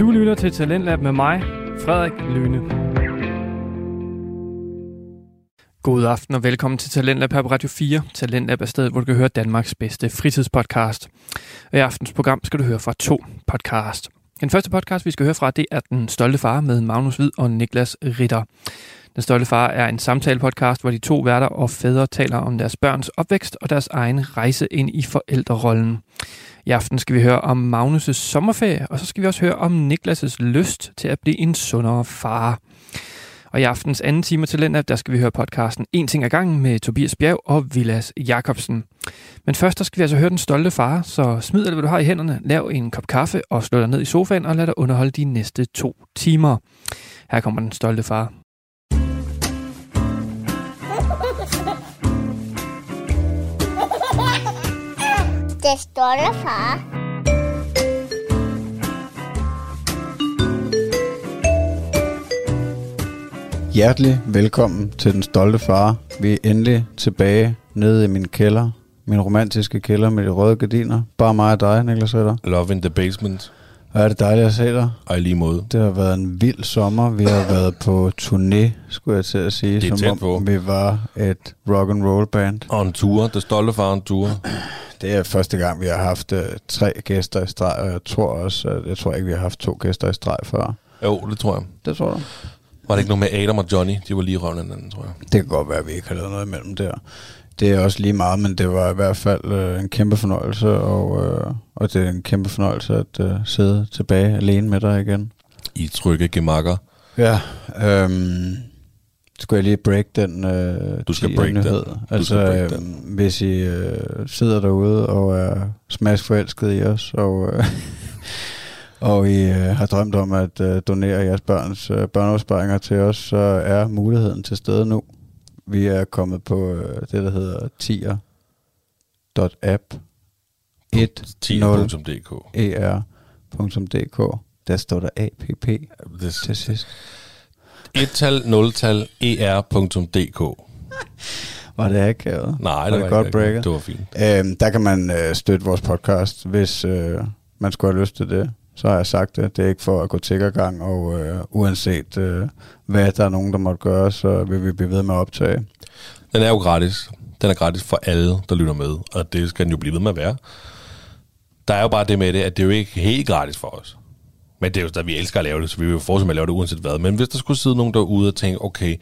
Du lytter til Talentlab med mig, Frederik Lyne. God aften og velkommen til Talentlab her på Radio 4. Talentlab er stedet, hvor du kan høre Danmarks bedste fritidspodcast. Og i aftens program skal du høre fra to podcast. Den første podcast, vi skal høre fra, det er Den Stolte Far med Magnus Hvid og Niklas Ritter. Den Stolte Far er en samtale-podcast, hvor de to værter og fædre taler om deres børns opvækst og deres egen rejse ind i forældrerollen. I aften skal vi høre om Magnus' sommerferie, og så skal vi også høre om Niklas' lyst til at blive en sundere far. Og i aftens anden time til Lennart, der skal vi høre podcasten En ting ad gangen med Tobias Bjerg og Vilas Jakobsen. Men først der skal vi altså høre den stolte far, så smid alt, hvad du har i hænderne, lav en kop kaffe og slå dig ned i sofaen og lad dig underholde de næste to timer. Her kommer den stolte far. Det stolte far. Hjertelig velkommen til Den Stolte Far. Vi er endelig tilbage nede i min kælder. Min romantiske kælder med de røde gardiner. Bare mig og dig, Niklas Ritter. Love in the basement. Og er det dejligt at se dig. Og i lige måde. Det har været en vild sommer. Vi har været på turné, skulle jeg til at sige. Det er som tæt om på. vi var et rock and roll band. Og en tur. Det stolte far en tur. Det er første gang, vi har haft uh, tre gæster i streg, og jeg tror også, at jeg tror ikke, vi har haft to gæster i streg før. Jo, det tror jeg. Det tror jeg. Var det ikke noget med Adam og Johnny? De var lige røven af hinanden, tror jeg. Det kan godt være, at vi ikke har lavet noget imellem der. Det er også lige meget, men det var i hvert fald øh, en kæmpe fornøjelse, og, øh, og det er en kæmpe fornøjelse at øh, sidde tilbage alene med dig igen. I trygge gemakker. Ja, øhm, skulle jeg lige break den øh, Du skal break den. nyhed? Du Altså, break øhm, hvis I øh, sidder derude og er smask forelsket i os, og, øh, og I øh, har drømt om at øh, donere jeres børns øh, børneopsparinger til os, så er muligheden til stede nu. Vi er kommet på øh, det, der hedder tier.app 10.dk. er.dk. Der står der app Det til sidst. Et-tal, nul-tal, er.dk. Var det akavet? Nej, Var det det var godt ikke. breaket? Det var fint. Øhm, der kan man øh, støtte vores podcast, hvis øh, man skulle have lyst til det. Så har jeg sagt det. Det er ikke for at gå tiggergang, og øh, uanset øh, hvad der er nogen, der måtte gøre, så vil vi blive ved med at optage. Den er jo gratis. Den er gratis for alle, der lytter med. Og det skal den jo blive ved med at være. Der er jo bare det med det, at det er jo ikke helt gratis for os. Men det er jo der, vi elsker at lave det, så vi vil jo fortsætte med at lave det uanset hvad. Men hvis der skulle sidde nogen derude og tænke, okay,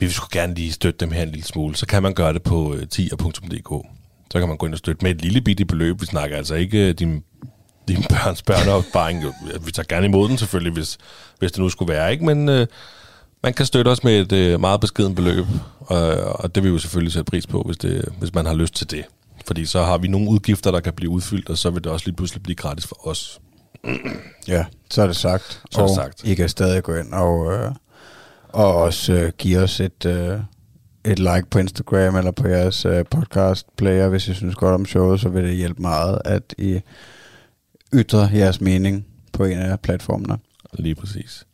vi vil sgu gerne lige støtte dem her en lille smule, så kan man gøre det på øh, tier.dk. Så kan man gå ind og støtte med et lille bitte beløb. Vi snakker altså ikke øh, din, din børns børneopsparing. Vi tager gerne imod den selvfølgelig, hvis, hvis det nu skulle være. ikke, Men øh, man kan støtte os med et øh, meget beskeden beløb, og, og det vil vi jo selvfølgelig sætte pris på, hvis, det, hvis man har lyst til det. Fordi så har vi nogle udgifter, der kan blive udfyldt, og så vil det også lige pludselig blive gratis for os. Ja, så er det sagt. Så er det og sagt. I kan stadig gå ind og, øh, og også øh, give os et, øh, et like på Instagram eller på jeres øh, podcast player, hvis I synes godt om showet, så vil det hjælpe meget, at I ytrer jeres mening på en af platformene. Lige præcis.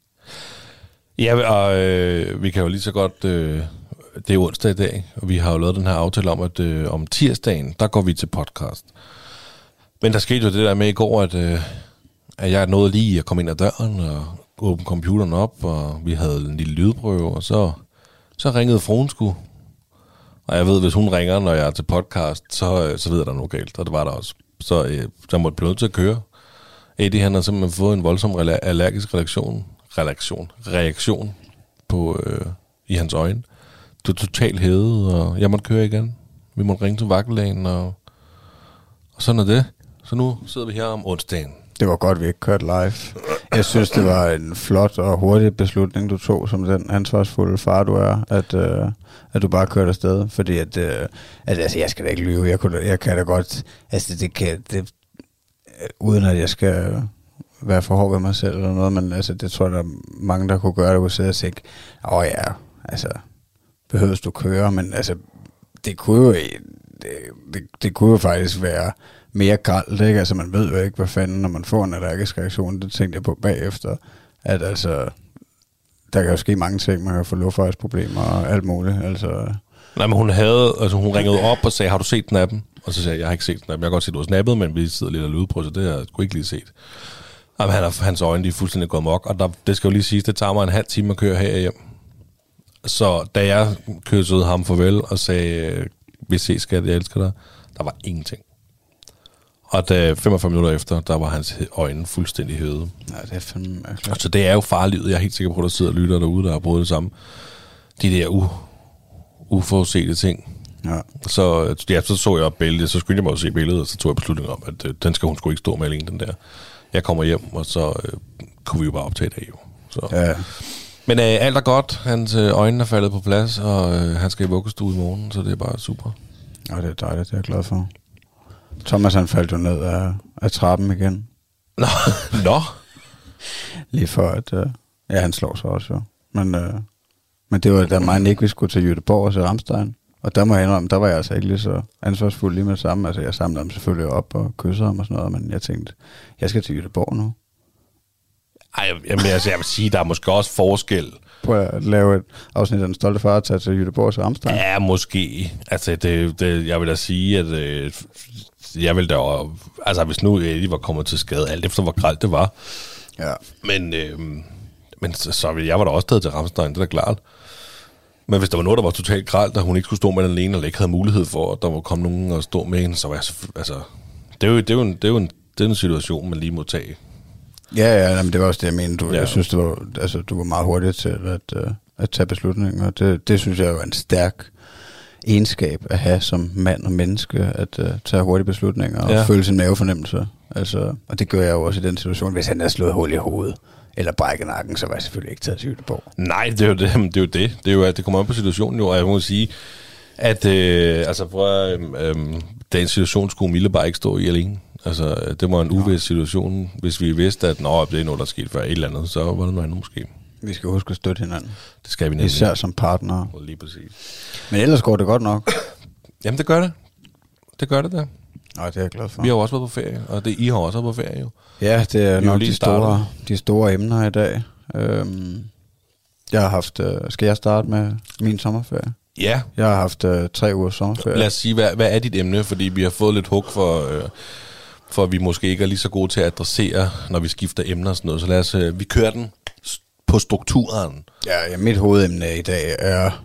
Ja, og øh, vi kan jo lige så godt... Øh, det er onsdag i dag, og vi har jo lavet den her aftale om, at øh, om tirsdagen, der går vi til podcast. Men der skete jo det der med i går, at, øh, at jeg nåede lige at komme ind ad døren og åbne computeren op, og vi havde en lille lydprøve, og så, så ringede fruen sgu. Og jeg ved, hvis hun ringer, når jeg er til podcast, så, øh, så ved jeg, der er noget galt, og det var der også. Så øh, der måtte blive nødt til at køre. Eddie, han har simpelthen fået en voldsom allergisk reaktion, reaktion, reaktion på, øh, i hans øjne. Du var totalt hævet, og jeg måtte køre igen. Vi måtte ringe til vagtlægen, og, og sådan er det. Så nu sidder vi her om onsdagen. Det var godt, vi ikke kørte live. Jeg synes, det var en flot og hurtig beslutning, du tog som den ansvarsfulde far, du er, at, øh, at du bare kørte afsted. Fordi at, øh, at altså, jeg skal da ikke lyve. Jeg, kunne, jeg kan da godt... Altså, det kan... Det, øh, uden at jeg skal være for hård ved mig selv eller noget, men altså, det tror jeg, der er mange, der kunne gøre, der kunne sidde og tænke, åh ja, altså, behøves du køre, men altså, det kunne jo, øh, det, det, det kunne jo faktisk være mere gralt, ikke? Altså, man ved jo ikke, hvad fanden, når man får en allergisk reaktion, det tænkte jeg på bagefter, at altså, der kan jo ske mange ting, man kan få luftvejsproblemer og alt muligt, altså, Nej, men hun havde, altså hun ringede op og sagde, har du set snappen? Og så sagde jeg, jeg har ikke set snappen. Jeg kan godt se, du har snappet, men vi sidder lidt og lyder på, så det har jeg sgu ikke lige set. Jamen, han er, hans øjne de er fuldstændig gået mok, og der, det skal jo lige siges, det tager mig en halv time at køre her hjem. Så da jeg kyssede ham farvel og sagde, vi ses skat, jeg elsker dig, der var ingenting. Og da 45 minutter efter, der var hans øjne fuldstændig hævet. Ja, det er fandme mærkeligt. Så det er jo farligt. Jeg er helt sikker på, at der sidder lytter derude, der har prøvet det samme. De der u, uforudsete ting. Ja. Så, ja, så så jeg billedet, så skulle jeg mig at se billedet, og så tog jeg beslutning om, at øh, den skal hun sgu ikke stå med alene, den der. Jeg kommer hjem, og så øh, kunne vi jo bare optage det jo. Så. ja. Men øh, alt er godt. Hans øh, øjne er faldet på plads, og øh, han skal i vuggestue i morgen, så det er bare super. Og det er dejligt, det er jeg glad for. Thomas han faldt jo ned af, af trappen igen. Nå, Nå. Lige for at... Øh, ja, han slår sig også jo. Men, øh, men det var da mig ikke, vi skulle til Jødeborg og til Ramstein. Og der må jeg indrømme, der var jeg altså ikke lige så ansvarsfuld lige med det samme. Altså, jeg samlede ham selvfølgelig op og kyssede ham og sådan noget, men jeg tænkte, jeg skal til Jødeborg nu. Ej, jamen, altså, jeg vil sige, der er måske også forskel. På at lave et afsnit af Den Stolte Far og tage til Jødeborg og Ramstein. Ja, måske. Altså, det, det, jeg vil da sige, at øh, jeg vil da altså hvis nu Eddie var kommet til skade, alt efter hvor gralt det var. Ja. Men, øh, men så, så ville jeg var da også taget til Ramstein, det er da klart. Men hvis der var noget, der var totalt gralt, og hun ikke skulle stå med den alene, eller ikke havde mulighed for, at der var komme nogen og stå med hende, så var jeg så, altså, det er jo, det er jo, en, det er jo en, det er en situation, man lige må tage. Ja, ja, men det var også det, jeg mente. Du, Ja. Jeg synes, det var, altså, du var meget hurtig til at, at tage beslutninger. og Det, det synes jeg jo er en stærk egenskab at have som mand og menneske, at uh, tage hurtige beslutninger og Ja. føle sin mavefornemmelse. Altså, og det gør jeg jo også i den situation. Hvis han havde slået hul i hovedet, eller brækket nakken, så var jeg selvfølgelig ikke taget til Jødeborg. Nej, det er jo det. Det er jo det. Det, er jo, at det kommer an på situationen jo, og jeg må sige, at øh, altså, prøv at, øh, den situation skulle Mille bare ikke stå i alene. Altså, det var en uvis situation. Hvis vi vidste, at Nå, det er noget, der er sket før et eller andet, så var det noget andet måske. Vi skal huske at støtte hinanden. Det skal vi nemlig. Især som partnere. Lige præcis. Men ellers går det godt nok. Jamen, det gør det. Det gør det da. Nej, det er jeg glad for. Vi har jo også været på ferie, og det I har også været på ferie jo. Ja, det er Vi nok de store, de store emner i dag. Øhm, jeg har haft... Øh, skal jeg starte med min sommerferie? Ja, Jeg har haft øh, tre ugers sommerferie. lad os sige, hvad, hvad er dit emne? Fordi vi har fået lidt hug for, øh, for at vi måske ikke er lige så gode til at adressere, når vi skifter emner og sådan noget. Så lad os, øh, vi kører den på strukturen. Ja, ja, mit hovedemne i dag er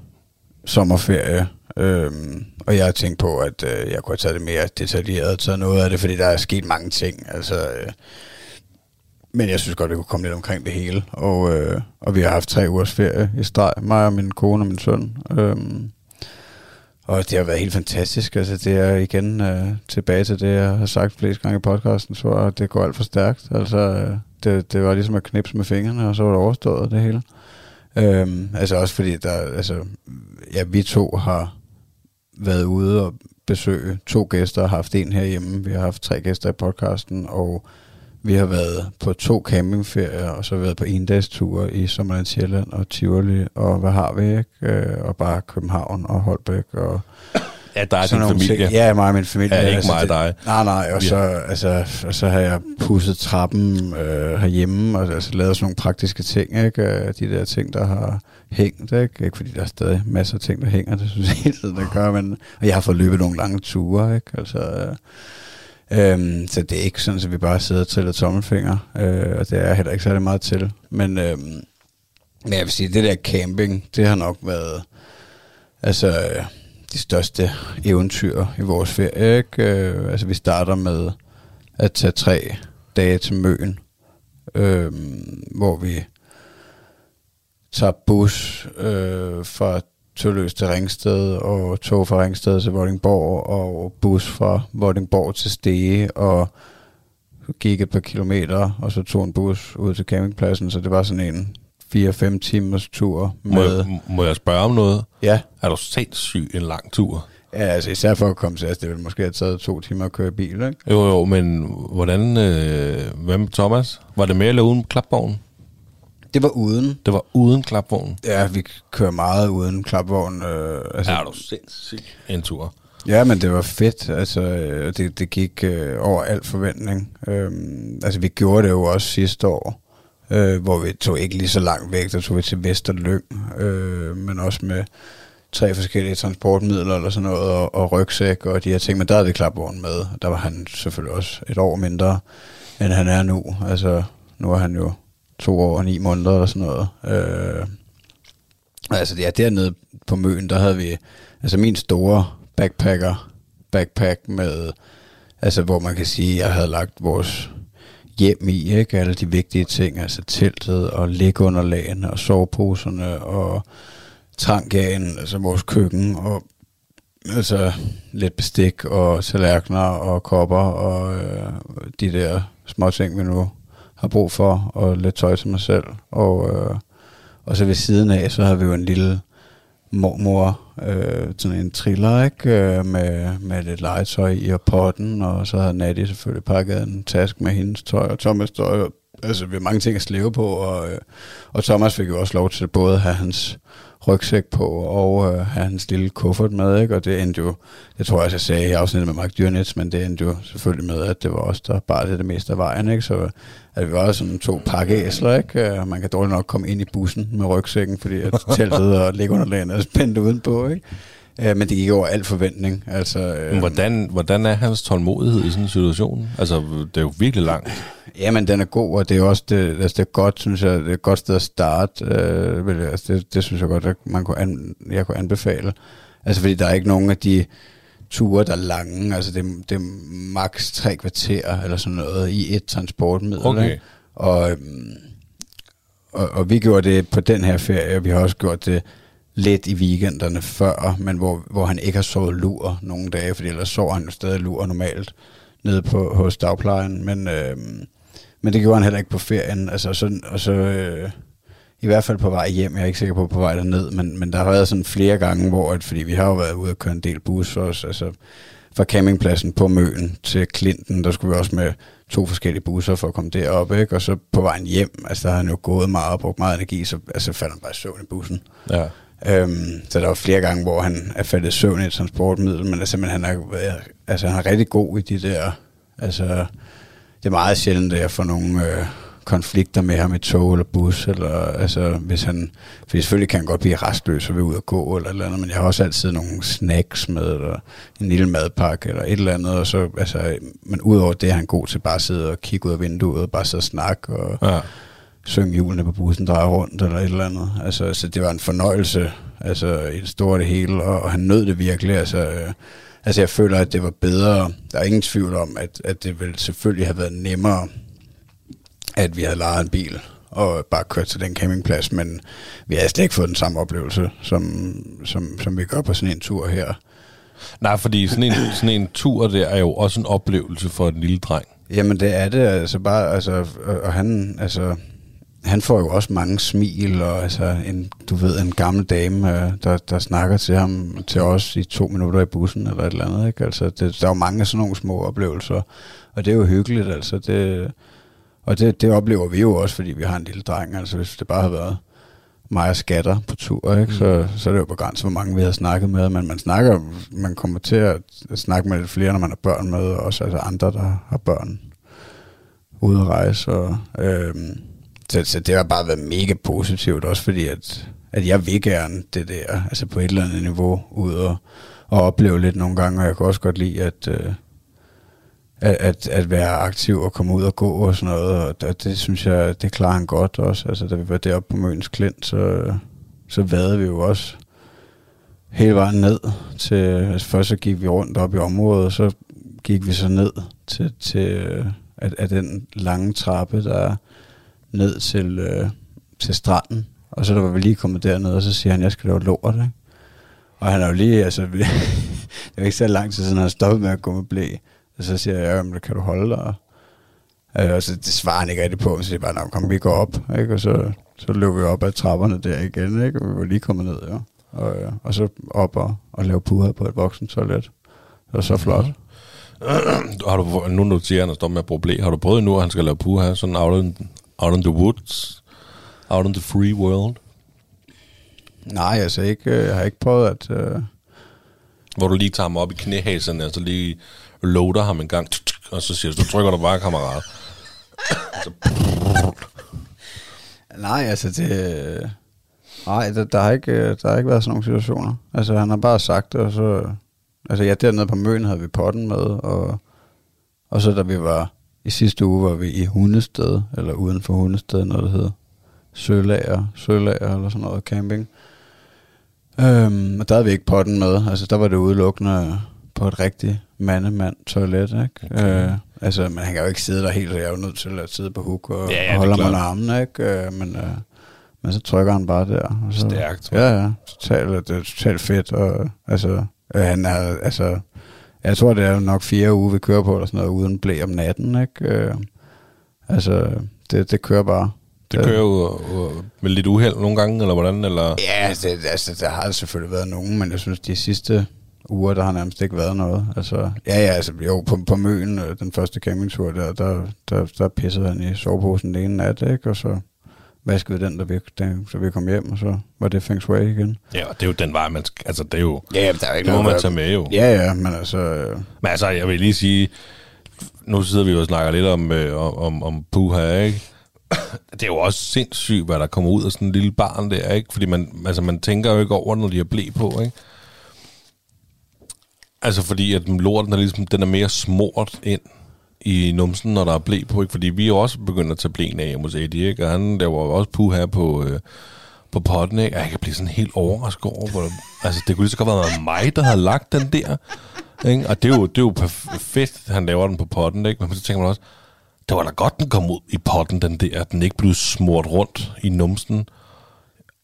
sommerferie. Øhm, og jeg har tænkt på, at øh, jeg kunne have taget det mere detaljeret, taget noget af det, fordi der er sket mange ting. Altså, øh, men jeg synes godt, det kunne komme lidt omkring det hele. Og, øh, og vi har haft tre ugers ferie i streg, mig og min kone og min søn. Øhm, og det har været helt fantastisk. Altså, det er igen øh, tilbage til det, jeg har sagt flest gange i podcasten, så at det går alt for stærkt. Altså, øh, det, det var ligesom at knipse med fingrene, og så var det overstået det hele. Øhm, altså også fordi, der, altså, ja, vi to har været ude og besøge to gæster, og haft en herhjemme. Vi har haft tre gæster i podcasten, og vi har været på to campingferier, og så været på en dags ture i Sommerland Sjælland og Tivoli, og hvad har vi, ikke? Øh, og bare København og Holbæk og Ja, der er din familie. Ting. Ja, mig og min familie. Ja, ikke mig og det, dig. Nej, nej, og Vi så, altså, og så har jeg pusset trappen øh, herhjemme, og altså, lavet sådan nogle praktiske ting, ikke? Øh, De der ting, der har hængt, ikke? Ikke fordi der er stadig masser af ting, der hænger, det synes jeg hele tiden, der gør, men og jeg har fået løbet nogle lange ture, ikke? Altså, øh, Øhm, så det er ikke sådan, at vi bare sidder og tæller tommelfinger, øh, og det er heller ikke særlig meget til. Men, øhm, men jeg vil sige, det der camping, det har nok været altså øh, de største eventyr i vores ferie. Ikke? Øh, altså vi starter med at tage tre dage til Møen, øh, hvor vi tager bus øh, fra Tølløs til Ringsted, og tog fra Ringsted til Vordingborg, og bus fra Vordingborg til Stege, og gik et par kilometer, og så tog en bus ud til campingpladsen, så det var sådan en 4-5 timers tur Må, med... jeg, må jeg spørge om noget? Ja, Er du sindssyg en lang tur? ja, altså især for at komme til, altså det ville måske have taget to timer at køre i bil, ikke? Jo, jo, men hvordan... Øh, hvad med Thomas? Var det med eller uden klapvogn? Det var uden. Det var uden klapvogn. Ja, vi kører meget uden klapvogn. Øh, altså, Er du sindssyg en tur? Ja, men det var fedt. Altså, øh, det, det gik øh, over al forventning. Øhm, altså, vi gjorde det jo også sidste år, øh, hvor vi tog ikke lige så langt væk. Der tog vi til Vesterlyng, øh, men også med tre forskellige transportmidler eller sådan noget, og, og rygsæk og de her ting. Men der havde vi klapvogn med. Der var han selvfølgelig også et år mindre, end han er nu. Altså, nu er han jo to år og ni måneder eller sådan noget. Øh, altså ja, dernede på Møn, der havde vi, altså min store backpacker, backpack med, altså hvor man kan sige, jeg havde lagt vores hjem i, ikke? Alle de vigtige ting, altså teltet og lægunderlagene og soveposerne og trangagen, altså vores køkken og altså lidt bestik og tallerkener og kopper og øh, de der små ting, vi nu har brug for, og lidt tøj til mig selv. Og, øh, og så ved siden af, så har vi jo en lille mormor, øh, sådan en triller, ikke? Øh, med, med lidt legetøj i og potten, og så har Natty selvfølgelig pakket en task med hendes tøj, og Thomas tøj, altså vi har mange ting at slæve på, og, øh, og Thomas fik jo også lov til både at have hans rygsæk på og øh, have hans lille kuffert med, ikke? og det endte jo, det tror jeg også, jeg sagde i afsnittet med Mark Dyrnitz, men det endte jo selvfølgelig med, at det var os, der bare det, det meste af vejen, ikke? så at vi var sådan to pakkeæsler, ikke? Øh, man kan dårligt nok komme ind i bussen med rygsækken, fordi at teltet og liggeunderlagen er spændt udenpå, ikke? Øh, men det gik over al forventning. Altså, øh, hvordan, hvordan er hans tålmodighed i sådan en situation? Altså, det er jo virkelig langt. Jamen, den er god, og det er også det, altså, det er godt, synes jeg, det er et godt sted at starte. Øh, altså, det, det, synes jeg godt, at man kunne an, jeg kunne anbefale. Altså, fordi der er ikke nogen af de ture, der er lange. Altså, det, det er maks tre kvarter eller sådan noget i et transportmiddel. Okay. Ikke? Og, øhm, og, og vi gjorde det på den her ferie, og vi har også gjort det lidt i weekenderne før, men hvor, hvor han ikke har sovet lur nogle dage, fordi ellers sover han jo stadig lur normalt nede på, hos dagplejen, men, øh, men det gjorde han heller ikke på ferien, altså, så, og så øh, i hvert fald på vej hjem, jeg er ikke sikker på på vej derned, men, men der har været sådan flere gange, hvor, at, fordi vi har jo været ude og køre en del bus også, altså fra campingpladsen på Møen til Klinten, der skulle vi også med to forskellige busser for at komme derop, ikke? og så på vejen hjem, altså der har han jo gået meget og brugt meget energi, så altså, falder han bare i søvn i bussen. Ja. Øhm, så der var flere gange, hvor han er faldet i søvn i et transportmiddel, men altså, men han, er, altså, han er rigtig god i de der... Altså, det er meget sjældent, at jeg får nogle øh, konflikter med ham i tog eller bus, eller altså, hvis han... For selvfølgelig kan han godt blive restløs og vil ud og gå, eller, eller andet, men jeg har også altid nogle snacks med, eller en lille madpakke, eller et eller andet, og så, altså, men udover det er han god til bare at sidde og kigge ud af vinduet, og bare sidde og snakke, og... ja synge hjulene på bussen drejer rundt, eller et eller andet. Altså, så det var en fornøjelse, altså i det store det hele, og, og han nød det virkelig. Altså, øh, altså, jeg føler, at det var bedre. Der er ingen tvivl om, at, at det ville selvfølgelig have været nemmere, at vi havde lejet en bil og bare kørt til den campingplads, men vi har slet ikke fået den samme oplevelse, som, som, som vi gør på sådan en tur her. Nej, fordi sådan en, sådan en tur der er jo også en oplevelse for en lille dreng. Jamen det er det, altså bare, altså, og, og han, altså, han får jo også mange smil, og altså en, du ved, en gammel dame, øh, der, der snakker til ham, til os i to minutter i bussen, eller et eller andet, ikke? Altså, det, der er jo mange sådan nogle små oplevelser, og det er jo hyggeligt, altså, det, og det, det oplever vi jo også, fordi vi har en lille dreng, altså hvis det bare har været mig og skatter på tur, ikke? Så, så er det jo begrænset, hvor mange vi har snakket med, men man snakker, man kommer til at snakke med lidt flere, når man har børn med, og også altså andre, der har børn ude at rejse, og øhm, så, så det har bare været mega positivt, også fordi, at, at jeg vil gerne det der, altså på et eller andet niveau, ud og, og opleve lidt nogle gange, og jeg kan også godt lide, at, øh, at, at, at være aktiv og komme ud og gå og sådan noget, og det, det synes jeg, det klarer han godt også. Altså, da vi var deroppe på Møns Klint, så, så vadede vi jo også hele vejen ned til, altså først så gik vi rundt op i området, og så gik vi så ned til, til øh, at, at den lange trappe, der er ned til, øh, til stranden, og så der var vi lige kommet derned, og så siger han, jeg skal lave lort, ikke? Og han er jo lige, altså, det er jo ikke så lang tid siden, han har stoppet med at gå med blæ. Og så siger jeg, jamen, kan du holde dig? Øh, og så det svarer han ikke rigtig på, så siger bare, nej, kom, vi går op, ikke? Og så, så løb vi op ad trapperne der igen, ikke? Og vi var lige kommet ned, ja. Og, øh, og så op og, og lave puha på et voksen toilet. Det var så flot. har du, nu når du siger, at han står med at bruge blæ, har du prøvet nu, at han skal lave puha, sådan in, out in the woods, out in the free world, Nej, altså ikke, øh, jeg har ikke prøvet at... Øh, hvor du lige tager ham op i knæhaserne, og så lige loader ham en gang, og så siger du, du trykker du bare, kammerat. Så, Nej, altså det... Nej, der, der, har ikke, øh, der har ikke været sådan nogle situationer. Altså han har bare sagt det, og så... Altså ja, dernede på Møn havde vi potten med, og, og så da vi var i sidste uge var vi i Hundested, eller uden for Hundested, noget der hedder Sølager, Sølager eller sådan noget camping. Øhm, og der havde vi ikke potten med. Altså, der var det udelukkende på et rigtigt mandemand toilet, ikke? Okay. Øh, altså, man kan jo ikke sidde der helt, så jeg er jo nødt til at sidde på huk og, Ja, ja, og holde mig under armen, ikke? Øh, men, øh, men så trykker han bare der. Og så, Stærkt. Ja, ja. Totalt, det er totalt fedt. Og, altså, øh, han er, altså, jeg tror, det er nok fire uger, vi kører på, eller sådan noget, uden blæ om natten, ikke? Øh, altså, det, det kører bare. Det kører jo øh, med lidt uheld nogle gange, eller hvordan? Eller? Ja, det, altså, der har selvfølgelig været nogen, men jeg synes, de sidste uger, der har nærmest ikke været noget. Altså, ja, ja, altså, jo, på, på Møen, øh, den første campingtur der, der, der, der pissede han i soveposen den ene nat, ikke? Og så vaskede den, da vi, den, så vi kom hjem, og så var det feng shui igen. Ja, og det er jo den vej, man skal, altså det er jo, Ja, der er det må man tage med jo. Ja, ja, men altså... øh, Men altså, jeg vil lige sige, nu sidder vi jo og snakker lidt om, øh, om, om, om puha, ikke? Det er jo også sindssygt, hvad der kommer ud af sådan en lille barn der, ikke? Fordi man, altså, man tænker jo ikke over, når de har blæ på, ikke? Altså fordi, at lorten er ligesom, den er mere smurt ind i numsen, når der er blæ på, ikke? Fordi vi er også begyndt at tage blæen af hos Eddie, ikke? Og han der var jo også puha på, øh, på potten, ikke? Og jeg kan blive sådan helt overrasket over, hvor, altså det kunne lige så godt have været mig, der havde lagt den der. Ikke? Og det er jo, det er jo perfekt, at han laver den på potten, ikke? Men så tænker man også, det var da godt, den kom ud i potten, den der, at den ikke blev smurt rundt i numsen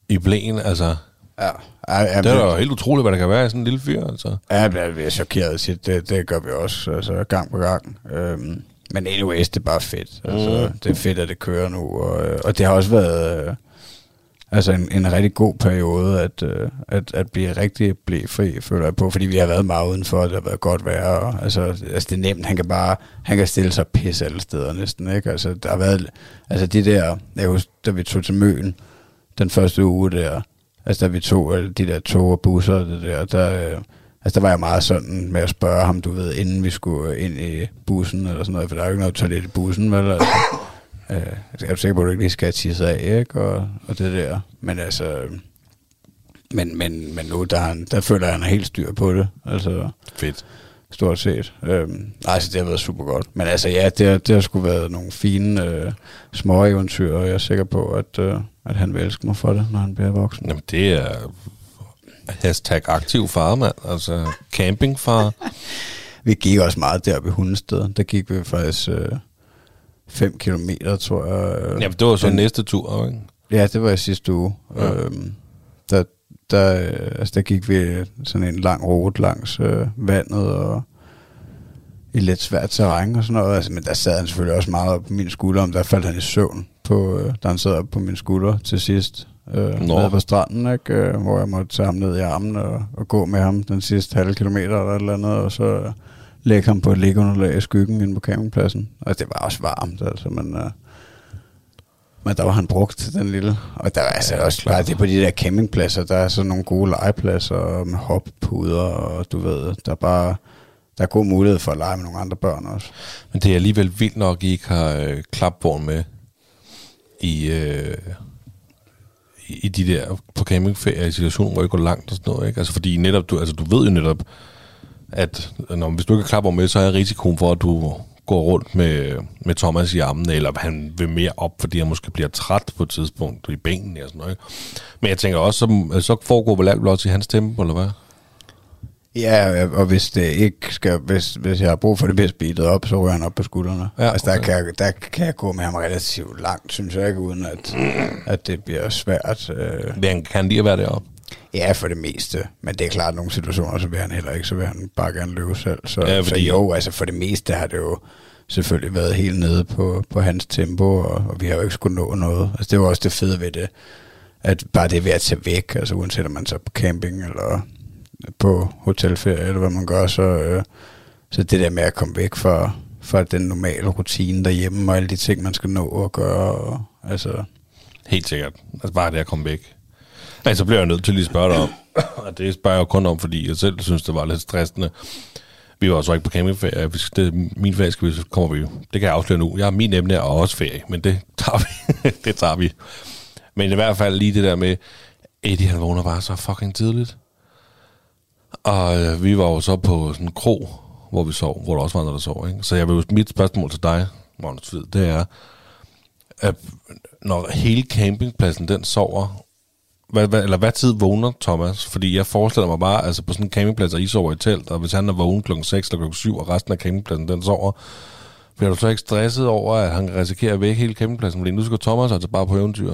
i blæen, altså. Ja, ja, ja, Det er da helt utroligt, hvad der kan være i sådan en lille fyr, altså. Ja, jeg bliver chokeret sit. Det, det gør vi også, altså gang på gang. Øhm, men anyways, det er bare fedt. Altså, Mm. Det er fedt, at det kører nu. Og, øh, og det har også været øh, altså en, en rigtig god periode at, øh, at, at blive rigtig blæfri, føler jeg på. Fordi vi har været meget udenfor, og det har været godt vejr. Og, altså, altså, det er nemt. Han kan bare han kan stille sig pisse alle steder næsten. Ikke? Altså, der har været, altså de der, jeg husker, da vi tog til Møn, den første uge der, altså da vi tog alle de der tog og busser og det der, der, øh, altså der var jeg meget sådan med at spørge ham, du ved, inden vi skulle øh, ind i bussen eller sådan noget, for der er jo ikke noget toilet i bussen, vel? Altså, øh, altså, jeg er sikker på, at du ikke lige skal tisse af, ikke? Og, og det der. Men altså, men, men, men nu, der, han, der føler jeg, at han er helt styr på det. Altså, Fedt stort set. Øhm, altså, det har været super godt. Men altså, ja, det har, det har sgu været nogle fine øh, små eventyr, og jeg er sikker på, at, øh, at han vil elske mig for det, når han bliver voksen. Jamen, det er hashtag aktiv far, mand. Altså, campingfar. Vi gik også meget deroppe i Hundested. Der gik vi faktisk 5 kilometer, tror jeg. øh, Jamen, det var så den- næste tur, ikke? Ja, det var i sidste uge. Ja. Øhm, der, der, altså, der gik vi sådan en lang rute langs øh, vandet og i lidt svært terræn og sådan noget. Altså, men der sad han selvfølgelig også meget op på min skulder, om der faldt han i søvn, på, øh, da han sad op på min skulder til sidst. Øh, nede på stranden, ikke? Øh, hvor jeg måtte tage ham ned i armen og, og gå med ham den sidste halve kilometer eller et eller andet, og så øh, lægge ham på et liggeunderlag i skyggen inde på campingpladsen. Og det var også varmt, altså, men... Øh, men der var han brugt, den lille. Og der er altså Ja, også bare det på de der campingpladser, der er sådan nogle gode legepladser med hoppuder, og du ved, der er bare der er god mulighed for at lege med nogle andre børn også. Men det er alligevel vildt nok, at I ikke har øh, klapvogn med i, øh, i de der på campingferie i situationer, hvor I går langt og sådan noget. Ikke? Altså fordi netop, du, altså, du ved jo netop, at når, hvis du ikke har klapvogn med, så er risikoen for, at du går rundt med, med Thomas i armen, eller han vil mere op, fordi han måske bliver træt på et tidspunkt i benene og sådan noget. Ikke? Men jeg tænker også, så, så foregår vel alt også i hans tempo, eller hvad? Ja, og hvis det ikke skal, hvis, hvis jeg har brug for det bliver speedet op, så ryger han op på skuldrene. Ja, altså der, okay. kan jeg, der kan jeg gå med ham relativt langt, synes jeg ikke, uden at, at det bliver svært. Øh, Det han kan lige at være deroppe. Ja, for det meste. Men det er klart, at nogle situationer, så vil han heller ikke, så vil han bare gerne løbe selv. Så, Ja, fordi- så jo, altså for det meste har det jo selvfølgelig været helt nede på, på hans tempo, og, og vi har jo ikke skulle nå noget. Altså det jo også det fede ved det, at bare det ved at tage væk, altså uanset om man tager på camping eller på hotelferie, eller hvad man gør, så, øh, så det der med at komme væk fra, fra den normale rutine derhjemme, og alle de ting, man skal nå at gøre, og, altså Helt sikkert. Altså bare det at komme væk. Nej, så bliver jeg nødt til lige at spørge dig om, og det spørger jeg kun om, fordi jeg selv synes, det var lidt stressende. Vi var så ikke på campingferie. Hvis det, min ferie skal vi, så kommer vi jo. Det kan jeg afsløre nu. Jeg har min emne er også ferie, men det tager vi. det tager vi. Men i hvert fald lige det der med, Eddie han vågner bare så fucking tidligt. Og øh, vi var jo så på sådan en krog, hvor vi sov, hvor der også var andre, der sov. Ikke? Så jeg vil mit spørgsmål til dig, Magnus Hvid, det er, at når hele campingpladsen den sover, hvad, hvad, eller hvad tid vågner Thomas? Fordi jeg forestiller mig bare, altså på sådan en campingplads, og I sover i telt, og hvis han er vågen klokken 6 eller klokken 7, og resten af campingpladsen den sover, bliver du så ikke stresset over, at han risikerer at vække hele campingpladsen? Fordi nu skal Thomas altså bare på eventyr.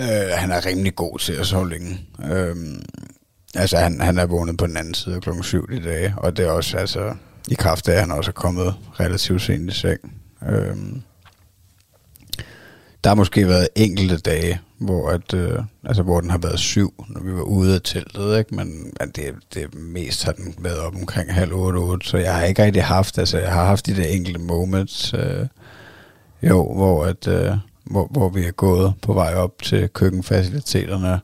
Øh, han er rimelig god til at sove længe. Øh, altså, han, han er vågnet på den anden side klokken 7 i dag, og det er også, altså, i kraft af, at han også er kommet relativt sent i seng. Øh, der har måske været enkelte dage, hvor, at, øh, altså, hvor den har været syv, når vi var ude af teltet, ikke? men at det, det mest har den været op omkring halv otte, otte, så jeg har ikke rigtig haft, altså jeg har haft de der enkelte moments, øh, jo, hvor, at, øh, hvor, hvor vi er gået på vej op til køkkenfaciliteterne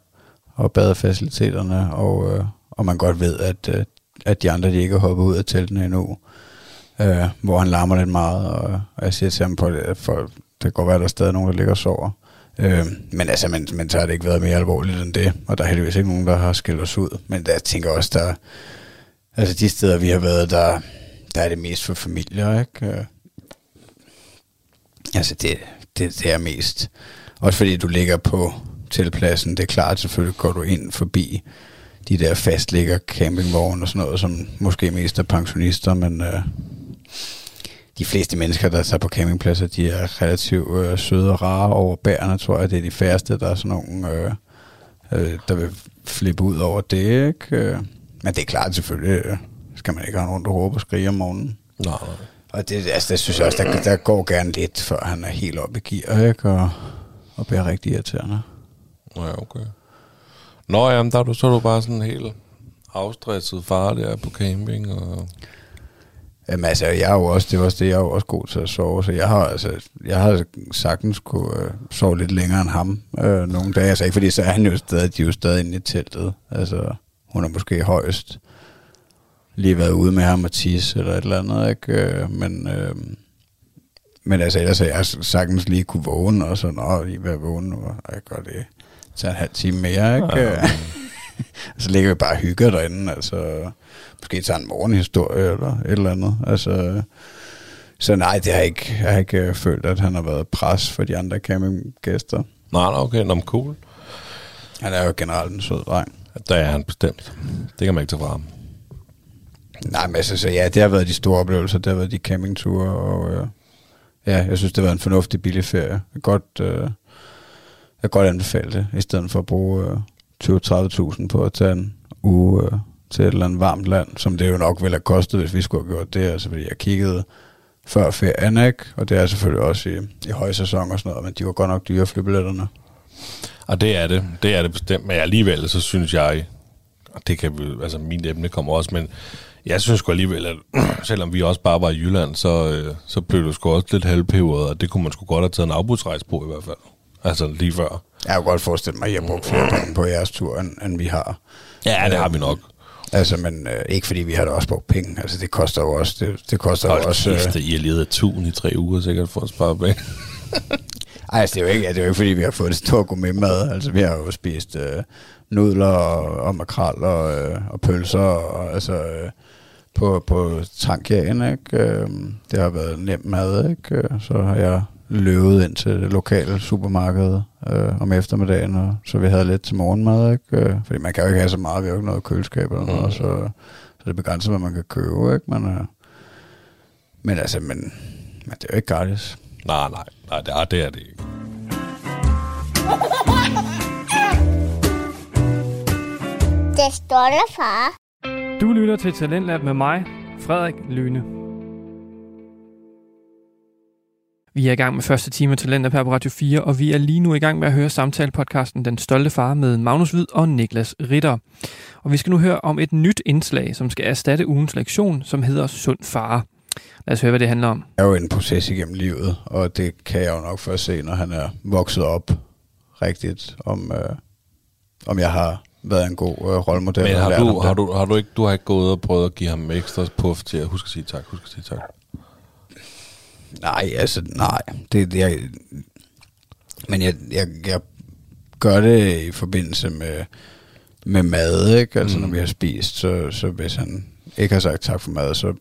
og badefaciliteterne, og, øh, og man godt ved, at, øh, at de andre de ikke er hoppet ud af teltene endnu, øh, hvor han larmer lidt meget, og, og jeg siger til ham på at for kan godt være, at der er stadig nogen, der ligger og sover. Øh, men altså, men, men så har det ikke været mere alvorligt end det, og der er heldigvis ikke nogen, der har skilt os ud. Men der, jeg tænker også, der, altså de steder, vi har været, der, der er det mest for familier, ikke? Øh, altså, det, det, det er mest. Også fordi du ligger på tilpladsen, det er klart, selvfølgelig går du ind forbi de der fastligger campingvogne og sådan noget, som måske mest er pensionister, men øh, de fleste mennesker, der tager på campingpladser, de er relativt øh, søde og rare over bærene, tror jeg. Det er de færreste, der er sådan nogle, øh, øh, der vil flippe ud over det, ikke? Øh, men det er klart, selvfølgelig øh, skal man ikke have nogen, der råber og skrige om morgenen. Nej, nej. Og det, altså, det synes jeg også, der, der går gerne lidt, før han er helt oppe i gear, ikke? Og, og bliver rigtig irriterende. Ja, okay. Nå ja, men der er du, så er du bare sådan helt afstresset far der på camping, og Jamen altså, jeg er jo også, det var også det, jeg er jo også god til at sove, så jeg har, altså, jeg har sagtens kunne øh, sove lidt længere end ham øh, nogle dage. Altså ikke fordi, så er han jo stadig, de er jo stadig inde i teltet. Altså, hun er måske højst lige været ude med ham og tisse eller et eller andet, ikke? Øh, men, øh, men altså, ellers har jeg sagtens lige kunne vågne, og så, nå, lige være vågen nu, og jeg gør det tage en halv time mere, ikke? Ja. så ligger vi bare og hygger derinde, altså måske tager en morgenhistorie eller et eller andet. Altså, så nej, det har jeg ikke, jeg har ikke øh, følt, at han har været pres for de andre campinggæster. Nej, okay, nå, cool. Han er jo generelt en sød dreng. Der er han bestemt. Det kan man ikke tage fra ham. Nej, men altså, så ja, det har været de store oplevelser. Det har været de campingture, og øh, ja, jeg synes, det har været en fornuftig billig ferie. Jeg godt, øh, jeg kan godt anbefale det, i stedet for at bruge øh, 20-30.000 på at tage en uge øh, til et eller andet varmt land, som det jo nok ville have kostet, hvis vi skulle have gjort det. Altså, fordi jeg kiggede før ferien, ikke? Og det er selvfølgelig også i, i højsæson og sådan noget, men de var godt nok dyre flybilletterne. Og det er det. Det er det bestemt. Men alligevel, så synes jeg, og det kan vi, altså min emne kommer også, men jeg synes sgu alligevel, at selvom vi også bare var i Jylland, så, øh, så blev det sgu også lidt halvpeberet, og det kunne man sgu godt have taget en afbudsrejse på i hvert fald. Altså lige før. Jeg kan godt forestille mig, at jeg har brugt flere penge på jeres tur, end, end vi har. Ja, det har vi nok. Altså, men øh, ikke fordi vi har da også brugt penge. Altså, det koster jo også... Det, det koster Hold jo også... Øh, kæft, I har levet af tun i tre uger sikkert for at spare penge. ej, altså, det er, jo ikke, det er jo ikke, fordi vi har fået det store gourmet-mad. Altså, vi har jo spist øh, nudler og, og makrel og, øh, og pølser og altså... Øh, på, på tankjagen, ikke? Øh, det har været nem mad, ikke? Øh, Så har jeg løbet ind til det lokale supermarked øh, om eftermiddagen, og så vi havde lidt til morgenmad, ikke? Øh, fordi man kan jo ikke have så meget, vi har jo ikke noget køleskab eller noget, mm. så, så det begrænser, hvad man kan købe, ikke? Men, øh, men altså, men, men det er jo ikke gratis. nej, nej, nej, det er det, er det ikke. Det stolte far. Du lytter til Talentlab med mig, Frederik Lyne. Vi er i gang med første time her på Radio 4, og vi er lige nu i gang med at høre samtalepodcasten Den Stolte Far med Magnus Hvid og Niklas Ritter. Og vi skal nu høre om et nyt indslag, som skal erstatte ugens lektion, som hedder Sund Far. Lad os høre, hvad det handler om. er jo en proces igennem livet, og det kan jeg jo nok først se, når han er vokset op rigtigt, om, øh, om jeg har været en god øh, rollemodel. Men og har du, ham det. har, du, har du ikke du har ikke gået og prøvet at give ham ekstra puff til at huske at sige tak, huske at sige tak? Nej, altså, nej. Det, det jeg, men jeg, jeg, jeg gør det i forbindelse med, med mad, ikke? Altså, mm. når vi har spist, så, så hvis han ikke har sagt tak for mad, så,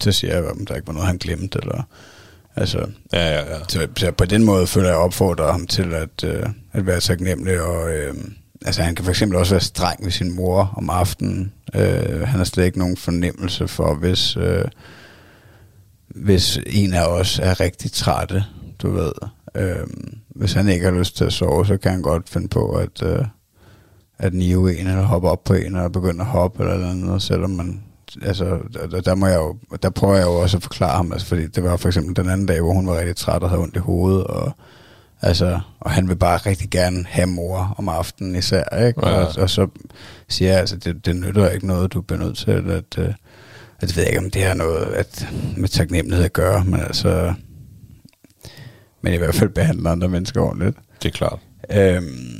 så siger jeg, at der ikke var noget, han glemte, eller Altså, Ja, ja, ja. så, så på den måde føler jeg opfordrer ham til at, øh, at være taknemmelig, og øh, altså, han kan for eksempel også være streng ved sin mor om aftenen. Øh, han har slet ikke nogen fornemmelse for, hvis, øh, hvis en af os er rigtig trætte, du ved. Øh, hvis han ikke har lyst til at sove, så kan han godt finde på at, øh, at nive en, eller hoppe op på en, eller begynde at hoppe, eller noget andet, selvom man altså, der, der, må jeg jo, der prøver jeg jo også at forklare ham, altså, fordi det var for eksempel den anden dag, hvor hun var rigtig træt og havde ondt i hovedet, og, altså, og han vil bare rigtig gerne have mor om aftenen især, ikke? Ja. Og, og, så siger jeg, altså, det, det nytter ikke noget, du bliver nødt til, at, at, at jeg ved ikke, om det har noget at, med taknemmelighed at gøre, men altså, men i hvert fald behandler andre mennesker ordentligt. Det er klart. Øhm,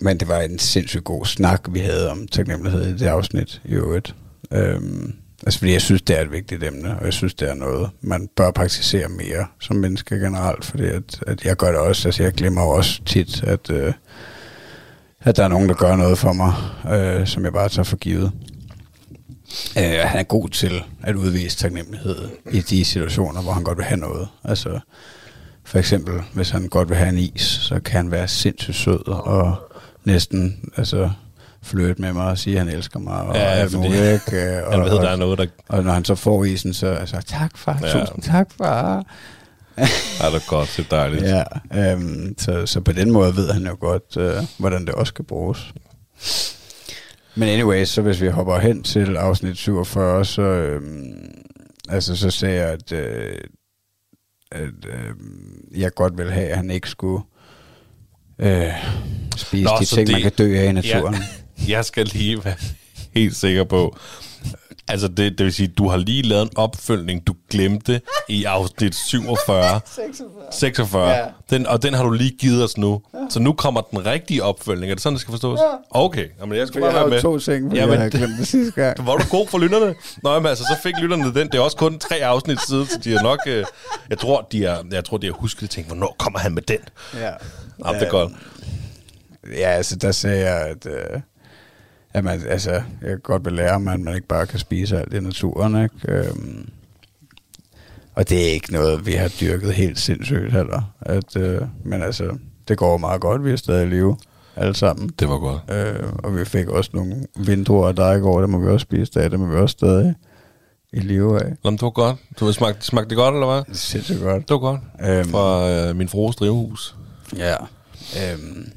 men det var en sindssygt god snak, vi havde om taknemmelighed i det afsnit i øvrigt. Øhm, altså fordi jeg synes, det er et vigtigt emne, og jeg synes, det er noget, man bør praktisere mere som menneske generelt, fordi at, at jeg gør det også, altså jeg glemmer også tit, at, øh, at der er nogen, der gør noget for mig, øh, som jeg bare tager for givet. Øh, han er god til at udvise taknemmelighed i de situationer, hvor han godt vil have noget. Altså, for eksempel, hvis han godt vil have en is, så kan han være sindssygt sød og næsten altså, flirte med mig og sige, at han elsker mig og Ja, ja, fordi muligt. Ikke? Og, Han ved, og, der er noget, der og når han så får isen, så altså, tak far, Ja. tusind tak far. er der godt. Det er dejligt. Ja, øhm, så, så på den måde ved han jo godt, øh, hvordan det også skal bruges. Men anyway, så hvis vi hopper hen til afsnit 47, så, øhm, altså, så sagde jeg, at, øh, at øh, jeg godt vil have, at han ikke skulle øh, spise Nå, de ting, det- man kan dø af i naturen. Jeg skal lige være helt sikker på, altså det, det vil sige, du har lige lavet en opfølgning, du glemte i afsnit 47. 46. Ja. Den, og den har du lige givet os nu. Så nu kommer den rigtige opfølgning. Er det sådan, det skal forstås? Okay, Jamen, jeg skal bare jeg har være med. to ting, fordi Jamen, jeg har glemt det sidste gang. Var du god for lytterne? Nå, men altså, så fik lytterne den. Det er også kun tre afsnit siden, så de er nok... Øh, jeg tror, de er, jeg tror, de har husket at tænke, hvornår kommer han med den? Ja. Nå, det er godt. Ja, altså der sagde jeg, at, øh, man, altså, jeg kan godt vil lære mig, at man ikke bare kan spise alt i naturen. Ikke? Øhm, og det er ikke noget, vi har dyrket helt sindssygt heller. At, øh, men altså, det går meget godt, vi er stadig i live alle sammen. Det var godt. Øh, og vi fik også nogle vindruer af dig i går, det må vi også spise af, det må vi også stadig i live af. Nå, men det var godt. Du smagte, smagte det godt, eller hvad? Det sindssygt godt. Det var godt. Øhm, Fra øh, min frues drivhus. Ja. Øhm,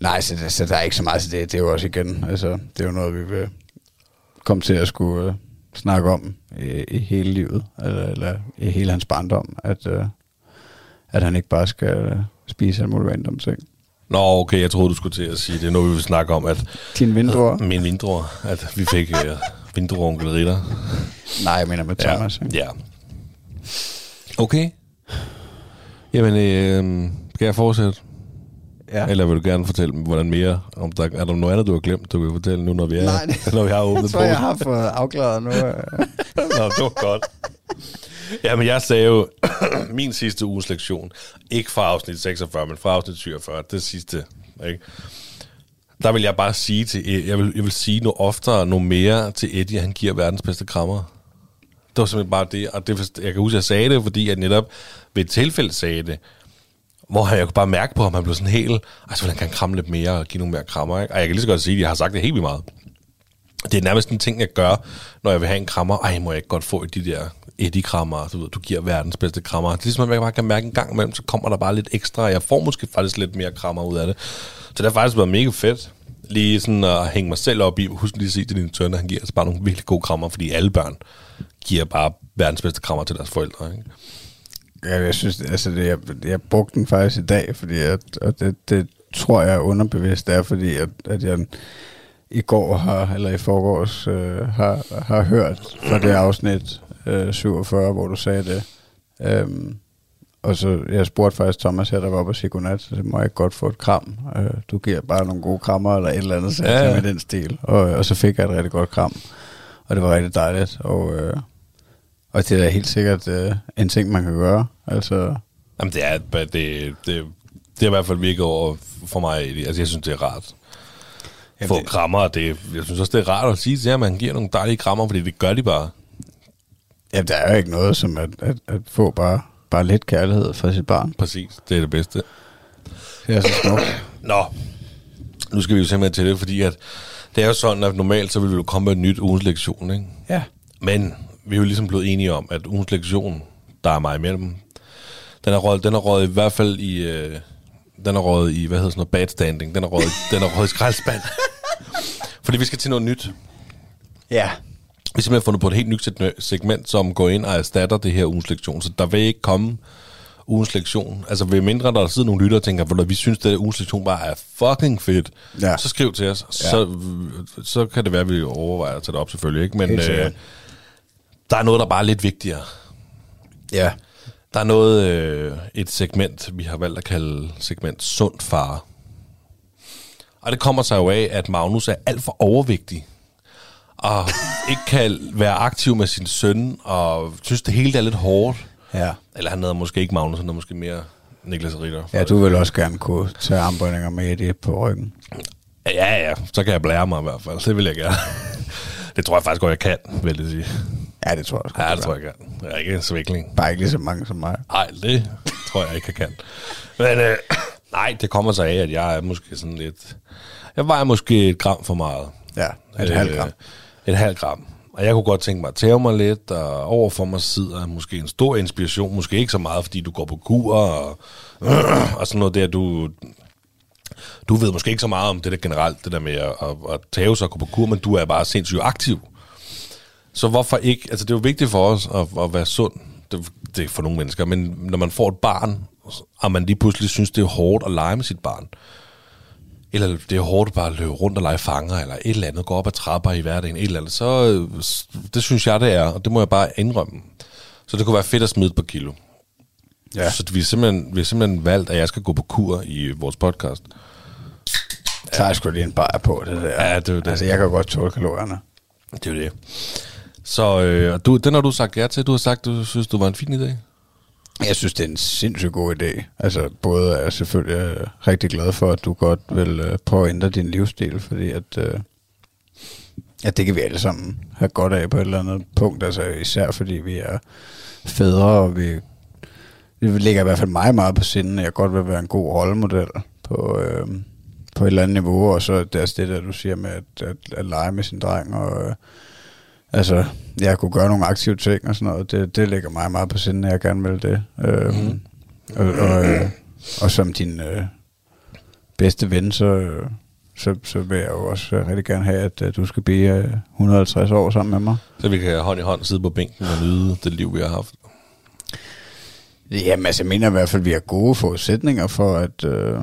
nej, så, så der er ikke så meget til det. Det er jo også igen, altså, det er jo noget, vi vil komme til at skulle øh, snakke om i, i hele livet, eller, eller i hele hans barndom, at, øh, at han ikke bare skal øh, spise alle mulige random ting. Nå, okay, jeg troede, du skulle til at sige, det er noget, vi vil snakke om, at Dine vinduer? min vindruer, at vi fik øh, vindruer onkel Ritter. Nej, jeg mener med Thomas. ja. ikke? ja. Okay. Jamen, øh, skal jeg fortsætte? Ja. Eller vil du gerne fortælle mig, hvordan mere? Om der, er der noget andet, du har glemt, du vil fortælle nu, når vi, er, Nej, det- når vi har Jeg åbnet tror, jeg har fået afklaret nu. øh. Nå, det var godt. Jamen, jeg sagde jo, min sidste uges lektion, ikke fra afsnit 46, men fra afsnit 47, det sidste, ikke? Der vil jeg bare sige til, jeg vil, jeg vil sige noget oftere, noget mere til Eddie, at han giver verdens bedste krammer. Det var simpelthen bare det, og det, jeg kan huske, at jeg sagde det, fordi jeg netop ved et tilfælde sagde det, hvor jeg kunne bare mærke på, at man blev sådan helt, altså, vil han kramme lidt mere og give nogle mere krammer, ikke? Og jeg kan lige så godt sige, at jeg har sagt det helt vildt meget. Det er nærmest en ting, jeg gør, når jeg vil have en krammer. Ej, må jeg ikke godt få de der Eddie-krammer, du ved, du giver verdens bedste krammer. Det er ligesom, at jeg bare kan mærke en gang imellem, så kommer der bare lidt ekstra, og jeg får måske faktisk lidt mere krammer ud af det. Så det har faktisk været mega fedt, lige sådan at hænge mig selv op i, husk lige at sige til din søn, at han giver altså bare nogle virkelig gode krammer, fordi alle børn giver bare verdens bedste krammer til deres forældre. Ikke? Ja, jeg synes, altså det, jeg, jeg brugte den faktisk i dag, fordi at, og det, det tror jeg underbevidst er, fordi at, at jeg i går har, eller i forgårs, øh, har, har hørt fra det afsnit øh, 47, hvor du sagde det. Øhm, og så, jeg spurgte faktisk Thomas her, der var oppe og sige godnat, så må jeg ikke godt få et kram. Øh, du giver bare nogle gode krammer, eller et eller andet, ja. ja. med den stil. Og, og så fik jeg et rigtig godt kram. Og det var rigtig dejligt. Og, øh, og det er helt sikkert øh, en ting, man kan gøre. Altså, Jamen, det er, det, det, det er i hvert fald virket over for mig. Altså, jeg synes, det er rart. Få det- krammer, det, jeg synes også, det er rart at sige til ham, at han giver nogle dejlige krammer, fordi det gør de bare. Ja, der er jo ikke noget som at, at, at få bare, bare lidt kærlighed fra sit barn. Præcis, det er det bedste. Det er så smukt. Nå, nu skal vi jo simpelthen til det, fordi at det er jo sådan, at normalt så vil vi jo komme med en nyt ugens lektion, ikke? Ja. Men vi er jo ligesom blevet enige om, at ugens lektion, der er mig imellem, den er røget, den er røget i hvert fald i, øh, den er røget i, hvad hedder sådan noget, bad standing, den er røget, den er røget i skraldspand. Fordi vi skal til noget nyt. Ja. Vi har simpelthen fundet på et helt nyt seg- segment, som går ind og erstatter det her ugens lektion. Så der vil ikke komme ugens lektion. Altså ved mindre der sidder nogle lyttere og tænker, "Ved du, vi synes, at ugens lektion bare er fucking fedt. Ja. Så skriv til os. Så, så kan det være, at vi overvejer at tage det op selvfølgelig. Ikke? Men øh. Der er noget, der bare er lidt vigtigere. Ja. Der er noget, øh, et segment, vi har valgt at kalde segment sund far. Og det kommer sig jo af, at Magnus er alt for overvægtig. Og ikke kan være aktiv med sin søn, og synes, det hele er lidt hårdt. Ja. Eller han hedder måske ikke Magnus, han hedder måske mere Niklas Ritter. Ja, du vil også gerne kunne tage armbøjninger med det på ryggen. Ja, ja, så kan jeg blære mig i hvert fald. Det vil jeg gerne. det tror jeg faktisk godt, jeg kan, vil jeg sige. Ja, det tror jeg også. Ja, det tror jeg, kan. Jeg er ikke en svikling. Bare ikke lige så mange som mig. Nej, det tror jeg ikke, jeg kan. Men øh, nej, det kommer sig af, at jeg er måske sådan lidt... Jeg vejer måske et gram for meget. Ja, et halvt gram. Et halvt gram. Og jeg kunne godt tænke mig at tæve mig lidt, og overfor mig sidder måske en stor inspiration. Måske ikke så meget, fordi du går på kur, og, og sådan noget der. Du, du ved måske ikke så meget om det der generelt, det der med at, at, at sig og gå på kur, men du er bare sindssygt aktiv. Så hvorfor ikke? Altså, det er jo vigtigt for os at, at være sund. Det, det er for nogle mennesker. Men når man får et barn, og man lige pludselig synes, det er hårdt at lege med sit barn, eller det er hårdt bare at løbe rundt og lege fanger, eller et eller andet, gå op ad trapper i hverdagen, et eller andet, så øh, det synes jeg, det er, og det må jeg bare indrømme. Så det kunne være fedt at smide par kilo. Ja. Så vi har, simpelthen, vi har simpelthen valgt, at jeg skal gå på kur i vores podcast. tager jeg sgu lige en bajer på det der. Ja, det er det. Altså, jeg kan godt tåle kalorierne. Det er det. Så øh, og du, den har du sagt ja til. Du har sagt, du synes, du var en fin idé. Jeg synes, det er en sindssygt god idé. Altså, både er jeg selvfølgelig øh, rigtig glad for, at du godt vil øh, prøve at ændre din livsstil, fordi at, øh, at det kan vi alle sammen have godt af på et eller andet punkt. Altså, især fordi vi er fædre, og vi, det ligger i hvert fald mig meget på sinden, at jeg godt vil være en god rollemodel på, øh, på et eller andet niveau, og så er det altså det der, du siger med at, at, at lege med sin dreng, og øh, altså, jeg kunne gøre nogle aktive ting og sådan noget. Det, det ligger mig meget på sinde, at jeg gerne vil det. Øhm, mm. og, og, øh, og som din øh, bedste ven, så, øh, så, så vil jeg jo også øh, rigtig gerne have, at øh, du skal blive øh, 150 år sammen med mig. Så vi kan hånd i hånd sidde på bænken og nyde det liv, vi har haft. Jamen, altså, jeg mener i hvert fald, at vi har gode forudsætninger for at, øh,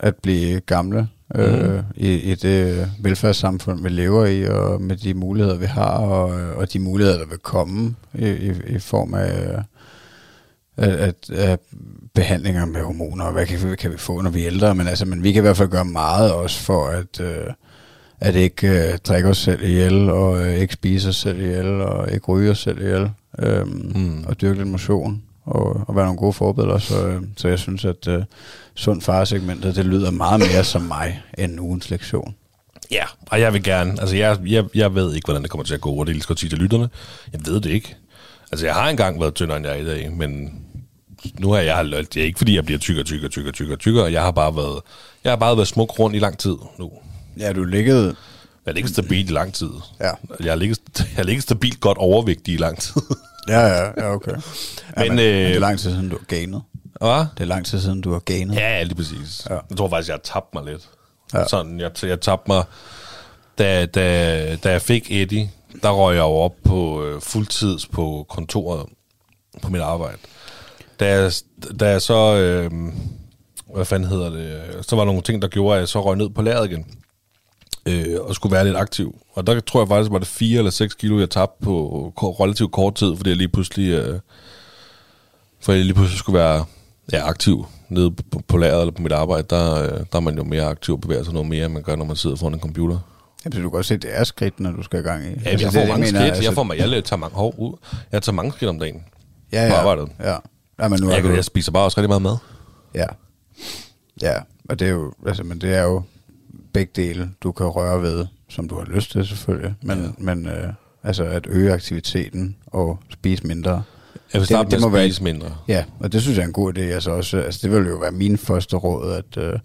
at blive gamle øh, mm. i, i det øh, velfærdssamfund, vi lever i, og med de muligheder, vi har, og, øh, og de muligheder, der vil komme i, i, i form af, øh, at, at, at behandlinger med hormoner, og hvad kan vi, kan vi få, når vi er ældre, men, altså, men vi kan i hvert fald gøre meget også for at, øh, at ikke øh, drikke os selv ihjel, og øh, ikke spise os selv ihjel, og ikke ryge os selv ihjel, øh, mm. og dyrke lidt motion, og, og være nogle gode forbilleder, så, øh, så jeg synes, at øh, sund farsegmentet, det lyder meget mere som mig, end ugens lektion. Ja, og jeg vil gerne, altså jeg, jeg, jeg ved ikke, hvordan det kommer til at gå, og det er lige så godt sige til lytterne. Jeg ved det ikke. Altså jeg har engang været tyndere, end jeg er i dag, men nu har jeg, det er ikke fordi, jeg bliver tykkere, tykkere, tykkere, tykkere, tykkere. Jeg har bare været, jeg har bare været smuk rundt i lang tid nu. Ja, du liggede... Jeg har ligget stabilt i lang tid. Ja. Jeg har ligget, jeg har ligget stabilt godt overvægtig i lang tid. Ja, ja, ja, okay. Ja, Men, men, øh, men det er lang tid siden, du har ganet. Hvad? Det er lang tid siden, du har ganet. Ja, ja, lige præcis. Ja. Jeg tror faktisk, jeg har tabt mig lidt. Ja. Ja. Sådan, jeg, jeg tabte mig... Da, da, da jeg fik Eddie, der røg jeg jo op på øh, fuldtids på kontoret på mit arbejde. Da jeg, da jeg så... Øh, hvad fanden hedder det? Så var der nogle ting, der gjorde, at jeg så røg ned på lageret igen. Øh, og skulle være lidt aktiv. Og der tror jeg faktisk, var det 4 eller 6 kilo, jeg tabte på relativt kort tid, fordi jeg lige pludselig... Øh, for jeg lige pludselig skulle være ja, aktiv nede på, på lageret eller på mit arbejde, der, øh, der er man jo mere aktiv og bevæger sig noget mere, end man gør, når man sidder foran en computer. Så du kan godt se, at det er skridt, når du skal i gang i. Ja, altså, jeg får det, mange mener, skridt. altså- Jeg, får, mig- jeg tager mange hår ud. Jeg tager mange skridt om dagen. ja, på ja, arbejdet. Ja. ja, men nu er Jeg, du... jeg spiser bare også rigtig meget mad. Ja. Ja, og det er jo, altså, men det er jo begge dele, du kan røre ved, som du har lyst til selvfølgelig. Men, ja. men, øh, Altså at øge aktiviteten og spise mindre. Jeg vil Det- starte det med må at være- spise mindre. Ja, og det synes jeg er en god idé. Altså, også, altså det vil jo være min første råd, at, uh,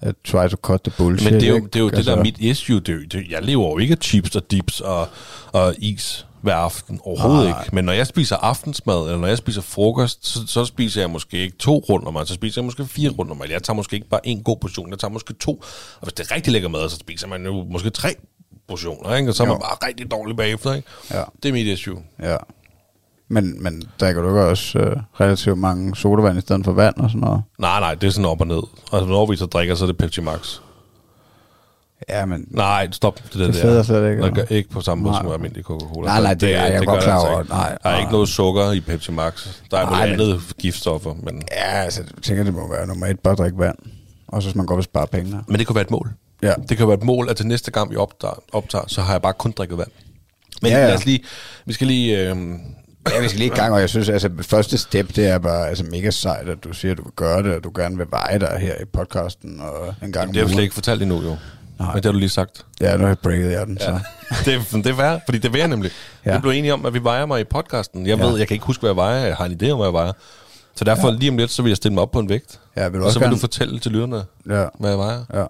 at try to cut the bullshit. Men det er jo ikke? det, er jo det Altså, der er mit issue. Det er, det, jeg lever jo ikke af chips og dips og, og is hver aften. Overhovedet Nej. ikke. Men når jeg spiser aftensmad, eller når jeg spiser frokost, så, så spiser jeg måske ikke to runder mad, så spiser jeg måske fire runder mad. Jeg tager måske ikke bare en god portion, jeg tager måske to. Og hvis det er rigtig lækker mad, så spiser man jo måske tre portioner, ikke? og så er man Jo. bare rigtig dårlig bagefter. Ikke? Ja. Det er mit issue. Ja. Men, men drikker du ikke også uh, relativt mange sodavand i stedet for vand og sådan noget? Nej, nej, det er sådan op og ned. Og når vi så drikker, så er det Pepsi Max. Ja, men... Nej, stop det der. Det fedder slet ikke, Det gør ikke på samme måde Nej. som almindelig Coca-Cola. Nej, nej, det er jeg godt klar altså over. ikke. Nej, Der er nej. ikke noget sukker i Pepsi Max. Der er Nej, noget andet giftstoffer, men, Ja, altså, jeg tænker, det må være nummer et, bare drikke vand. Og så hvis man godt spare penge. men det kan være et mål. Ja. Det kan være et mål, at til næste gang vi optager, optager så har jeg bare kun drikket vand. Men Ja, ja, lad os lige, vi skal lige... Øh, Ja, vi skal lige i gang, og jeg synes, altså, første step, det er bare altså, mega sejt, at du siger, at du vil gøre det, og du gerne vil veje dig her i podcasten, og en gang det har vi slet ikke fortalt endnu, jo. Nej. Men det har du lige sagt. Ja, nu har jeg breaket jer den, så. Ja. det, er, det er værd, fordi det vil jeg nemlig. Ja. Vi blev enige om, at vi vejer mig i podcasten. Jeg Ja. ved, jeg kan ikke huske, hvad jeg vejer. Jeg har en idé om, hvad jeg vejer. Så derfor ja. lige om lidt, så vil jeg stille mig op på en vægt. Ja, vil du og også så vil gerne- du fortælle til lytterne, Ja, hvad jeg vejer. ja.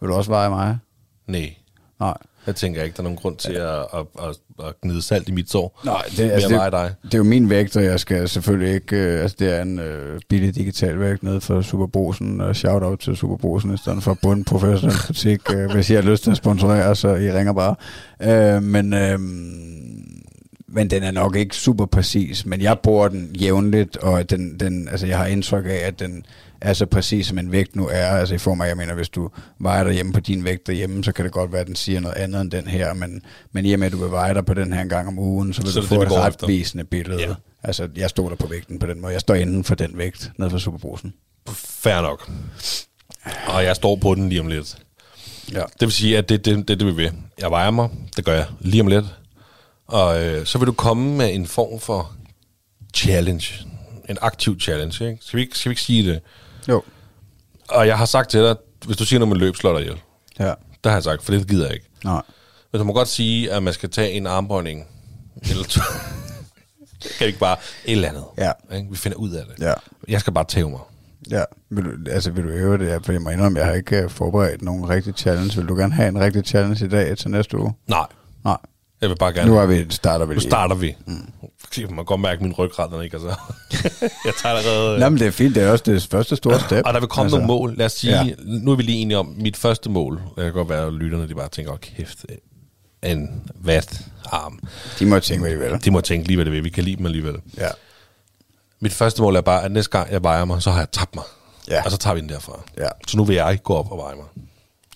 Vil du også veje mig? Nej. Nej. Jeg tænker ikke, der er nogen grund til at, at, at, at gnide salt i mit sår. Nej, det, altså, det, dig. det er jo min vægt, og jeg skal selvfølgelig ikke... Øh, altså, det er en øh, billig digital vægt nede for Superbrosen, og shout-out til Superbrosen, i stedet for bund professionel kritik. Øh, hvis I har lyst til at sponsorere, så I ringer bare. Øh, men, øh, men den er nok ikke super præcis, men jeg bruger den jævnligt, og den, den, altså, jeg har indtryk af, at den er så præcis, som en vægt nu er. Altså i form af, jeg mener, hvis du vejer dig hjemme på din vægt derhjemme, så kan det godt være, at den siger noget andet end den her, men, men i og med, at du vil veje dig på den her en gang om ugen, så vil Så du få det, et retvisende billede. Ja. Altså, jeg stoler på vægten på den måde. Jeg står inden for den vægt, nede for Superbrusen. Fair nok. Og jeg står på den lige om lidt. Ja. Det vil sige, at det er det, det, det, vi vil. Jeg vejer mig. Det gør jeg lige om lidt. Og øh, så vil du komme med en form for challenge. En aktiv challenge, ikke? Skal vi ikke, skal vi ikke sige det? Jo. Og jeg har sagt til dig, hvis du siger noget med løb, slår dig ihjel. Ja. Det har jeg sagt, for det gider jeg ikke. Nej. Men du må godt sige, at man skal tage en armbøjning. Eller to. kan ikke bare et eller andet. Ja. Ikke? Vi finder ud af det. Ja. Jeg skal bare tæve mig. Ja, vil du, altså vil du øve det? Ja, For jeg må indrømme, jeg har ikke øh, forberedt nogen rigtig challenge. Vil du gerne have en rigtig challenge i dag til næste uge? Nej, Nej. jeg vil bare gerne... Nu er vi, starter vi Nu starter vi. Mm. Man kan godt mærke min ryggrad, den ikke altså. jeg tager allerede... Nå, men det er fint. Det er også det første store step. Og der vil komme altså, nogle mål. Lad os sige, Ja. nu er vi lige enige om, mit første mål, det kan godt være, at lytterne de bare tænker, åh kæft, en vat arm. De må tænke, hvad de vil. De må tænke lige, hvad det vil. Vi kan lide dem alligevel. Ja. Mit første mål er bare, at næste gang jeg vejer mig, så har jeg tabt mig. Ja. Og så tager vi den derfra. Ja. Så nu vil jeg gå op og veje mig.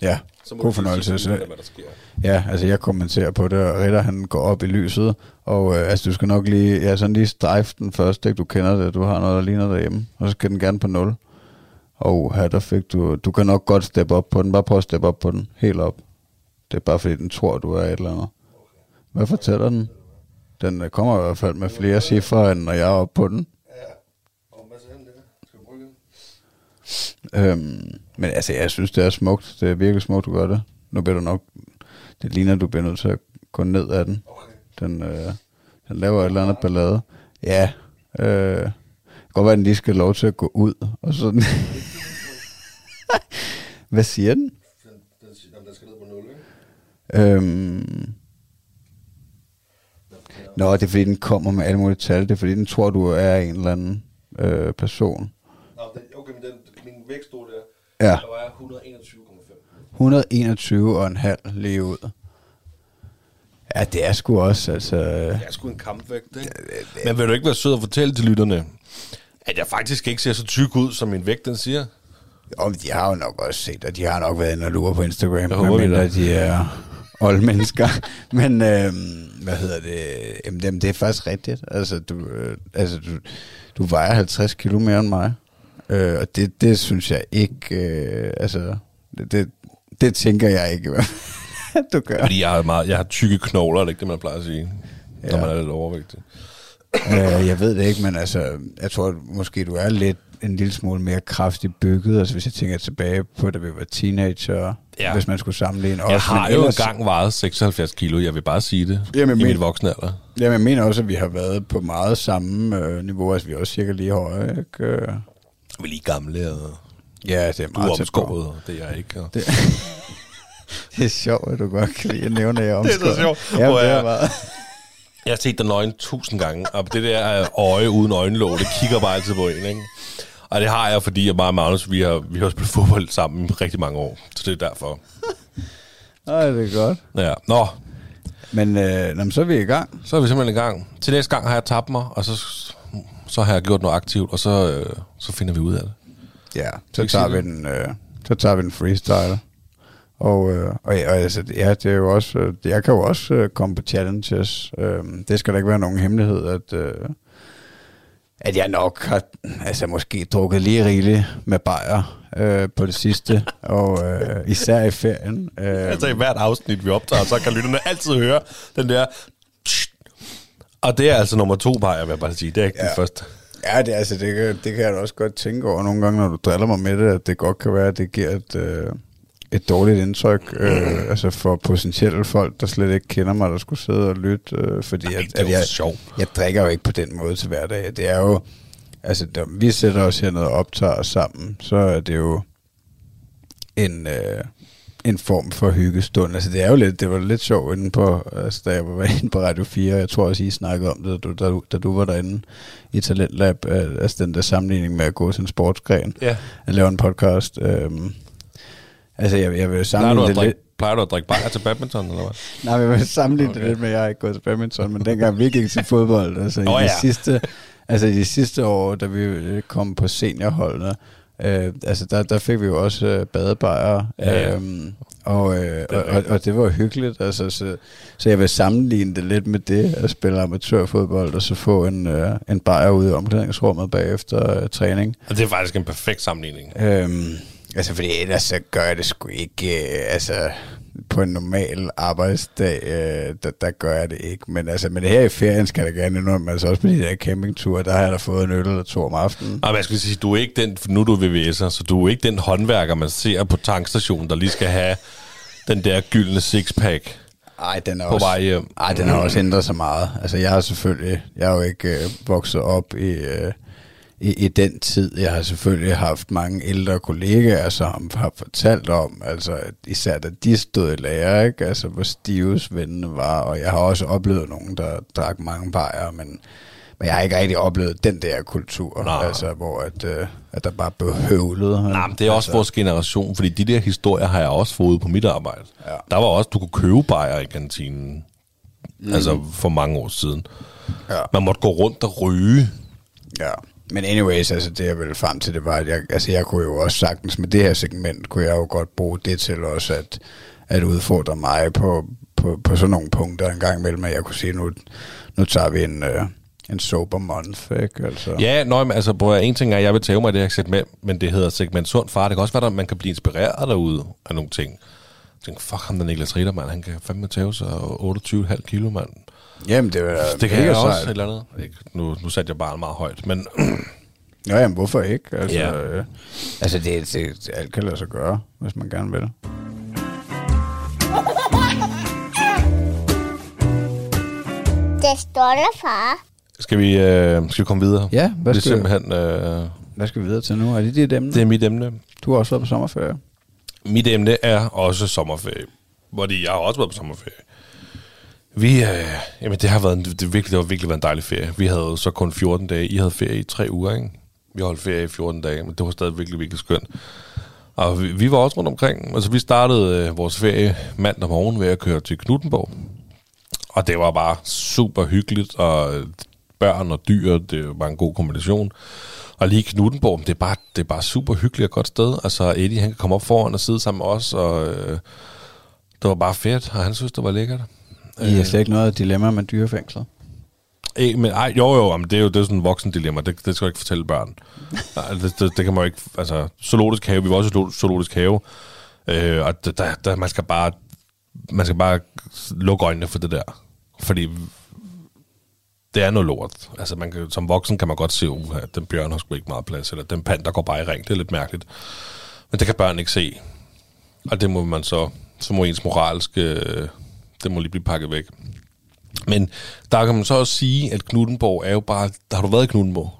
Ja, Så må god du fornøjelse. sige hvad der sker. ja, altså jeg kommenterer på det, og Ritter han går op i lyset, og øh, altså du skal nok lige, ja, sådan lige strejfe den først, ikke? Du kender det, du har noget, der ligner derhjemme, og så skal den gerne på 0. Og her der fik du, du kan nok godt steppe op på den, bare prøv at steppe op på den, helt op. Det er bare fordi, den tror, du er et eller andet. Hvad fortæller den? Den øh, kommer i hvert fald med flere cifre, end når jeg er oppe på den. Øhm, men altså, jeg synes, det er smukt. Det er virkelig smukt, du gør det. Nu bliver du nok... Det ligner, du bliver nødt til at gå ned af den. Den, øh, den laver et eller andet ballade. Ja. Øh, det kan godt være, at den lige skal have lov til at gå ud. Og sådan. Hvad siger den? Den skal ned på 0, ikke? Øhm, Nå, det er fordi, den kommer med alle mulige tal. Det er fordi, den tror, du er en eller anden øh, person. Nå, den, okay, men den, min vægt. Ja. Der var jeg 121,5. 121 og en halv lige ud. Ja, det er sgu også, altså... Jeg er sgu en kampvægt, ikke? Men vil du ikke være sød og fortælle til lytterne, at jeg faktisk ikke ser så tyk ud, som min vægt den siger? Jo, de har jo nok også set, og de har nok været inde og lure på Instagram, Jeg håber, medmindre det de er old mennesker. Men, øhm, hvad hedder det? Jamen, jamen, det er faktisk rigtigt. Altså, du, øh, altså, du, du vejer 50 kilo mere end mig. Øh, og det, det synes jeg ikke, øh, altså, det, det, det tænker jeg ikke, du gør. Fordi jeg har, meget, jeg har tykke knogler, er det ikke det, man plejer at sige, ja. når man er lidt overvægtig. øh, jeg ved det ikke, men altså, jeg tror at måske, du er lidt en lille smule mere kraftig bygget. Altså, hvis jeg tænker tilbage på, da vi var teenager. ja. Hvis man skulle sammenligne. Jeg Også, har men jo ellers- engang vejet 76 kilo, jeg vil bare sige det, Jamen, i mit voksne alder. Jamen, jeg mener også, at vi har været på meget samme øh, niveau. Altså, vi er også cirka lige høje, ikke? Vi er lige gamle, og Ja, det er du er meget tæt på. omskåret, og det er jeg ikke. Og... Det, det er sjovt, at du godt kan lide at nævne, at jeg er Det er så omskåret. sjovt. Ja, det er jeg- har set dig nøgen tusind gange, og det der øh, øje uden øjenlåg, det kigger bare altid på en, ikke? Og det har jeg, fordi jeg bare og Magnus, vi har, vi har spillet fodbold sammen i rigtig mange år. Så det er derfor. Nej, det er godt. Ja. Nå, Men, øh, nå, men så er vi i gang. så er vi simpelthen i gang. Til næste gang har jeg tabt mig, og så, så har jeg gjort noget aktivt, og så, øh, så finder vi ud af det. Ja, så tager vi den, øh, så tager vi den freestyle. Og, øh, og, ja, og altså, ja, det er jo også, øh, jeg kan jo også øh, komme på challenges. Øh, det skal da ikke være nogen hemmelighed, at, øh, at jeg nok har, altså måske drukket lige rigeligt med bajer øh, på det sidste, og øh, især i ferien. Øh, Altså i hvert afsnit, vi optager, så kan lytterne altid høre den der... Og det er altså nummer to vil jeg bare sige. Det er ikke ja. den første. Ja, det, altså, det, kan, det kan jeg da også godt tænke over nogle gange, når du driller mig med det, at det godt kan være, at det giver et, øh, et dårligt indtryk øh, altså for potentielle folk, der slet ikke kender mig, der skulle sidde og lytte, øh, fordi at, Det er at jo jeg, sjovt. jeg drikker jo ikke på den måde til hverdag. Det er jo, altså, når vi sætter os hernede og optager os sammen, så er det jo en, øh, en form for hyggestund. Altså det er jo lidt, det var lidt sjovt inde på, altså, da jeg var inde på Radio 4, jeg tror også, I snakkede om det, da du, da da du var derinde i Talentlab, øh, altså den der sammenligning med at gå til en sportsgren, Ja. at lave en podcast. Øhm, altså jeg, jeg vil Plejer sammenligne det lidt, plejer du at drikke bajer til badminton, eller hvad? Nej, men jeg vil sammenligne okay. Det lidt med, at jeg har ikke gået til badminton, men dengang vi gik til fodbold, altså Nå i de ja. sidste, altså i de sidste år, da vi øh, kom på seniorholdene, øh, altså der, der fik vi jo også øh, badebajer, Ja, ja. øhm, og, øh, og, og, og det var hyggeligt, altså, så, så jeg vil sammenligne det lidt med det, at spille amatørfodbold, og så få en, øh, en bajer ude i omklædningsrummet bagefter øh, træning. Og det er faktisk en perfekt sammenligning. Øhm, altså, fordi ellers så gør jeg det sgu ikke, øh, altså, på en normal arbejdsdag, øh, der, der gør jeg det ikke. Men altså, men her i ferien skal jeg da gerne indrømme, altså også på de der campingture, der har jeg da fået en øl eller to om aftenen. Og jeg skal sige, du er ikke den, nu er du VVS'er, så du er ikke den håndværker, man ser på tankstationen, der lige skal have den der gyldne sixpack Ej, den er på også, vej hjem. Ej, den har også ændret sig meget. Altså, jeg har selvfølgelig, jeg har jo ikke øh, vokset op i, øh, i, i den tid. Jeg har selvfølgelig haft mange ældre kollegaer, som har fortalt om, altså at især da de stod i lære, ikke? Altså, hvor stive svendene var, og jeg har også oplevet nogen, der drak mange bajer, men, men jeg har ikke rigtig oplevet den der kultur, Nej. altså, hvor at, øh, at der bare blev høvlet. Nej, men det er også altså, vores generation, fordi de der historier har jeg også fået på mit arbejde. Ja. Der var også, du kunne købe bajer i kantinen, mm. altså for mange år siden. Ja. Man måtte gå rundt og ryge. Ja, men anyways, altså det jeg ville frem til, det var, at jeg, altså jeg kunne jo også sagtens med det her segment, kunne jeg jo godt bruge det til også at, at udfordre mig på, på, på sådan nogle punkter en gang imellem, at jeg kunne sige, nu, nu tager vi en, øh, en sober month, ikke? Altså, Ja, nøj, men altså, prøv en ting er, at jeg vil tage mig det her segment, men det hedder segment sund far. Det kan også være, at man kan blive inspireret derude af nogle ting. Jeg tænker, fuck ham, der Niklas Ritter, mand. Han kan fandme tage sig 28,5 kilo, mand. Jamen, det var Det kan mega jeg også sejt. et eller andet. Ikke, nu, nu satte jeg bare meget højt, men Nå, jamen, hvorfor ikke? Altså, Ja. øh, altså det, det, det, alt kan lade sig gøre, hvis man gerne vil. Det står der, far. skal vi, øh, skal vi komme videre? Ja, hvad det er skal- simpelthen, øh, Hvad skal vi videre til nu? Er det dit emne? det er mit emne. Du har også været på sommerferie. Mit emne er også sommerferie. Fordi jeg har også været på sommerferie. Vi, øh, jamen det har været en, det, virkelig, det har virkelig været en dejlig ferie. Vi havde så kun 14 dage. I havde ferie i tre uger, ikke? Vi holdt ferie i 14 dage, men det var stadig virkelig, virkelig skønt. Og vi, vi var også rundt omkring. Altså vi startede øh, vores ferie mandag morgen ved at køre til Knuttenborg. Og det var bare super hyggeligt, og øh, børn og dyr, det var en god kombination. Og lige Knuttenborg, det er, bare, det er bare super hyggeligt og godt sted. Altså Eddie, han kan komme op foran og sidde sammen med os, og øh, det var bare fedt, og han synes, det var lækkert. I har slet ikke noget dilemma med dyrefængslet. Ej, men, ej, jo, jo, men det er jo det er sådan en voksen dilemma. Det, det skal du ikke fortælle børn. Nej, det, det, det, kan man jo ikke... Altså, zoologisk have, vi var også i zoolo- zoologisk have, øh, og der, der, der, man skal bare... Man skal bare lukke øjnene for det der. Fordi det er noget lort. Altså, man kan, som voksen kan man godt se, at den bjørn har sgu ikke meget plads, eller den pand, der går bare i ring. Det er lidt mærkeligt. Men det kan børn ikke se. Og det må man så, så må ens moralske, øh, det må lige blive pakket væk. Men der kan man så også sige, at Knuttenborg er jo bare, der har du været i Knuttenborg?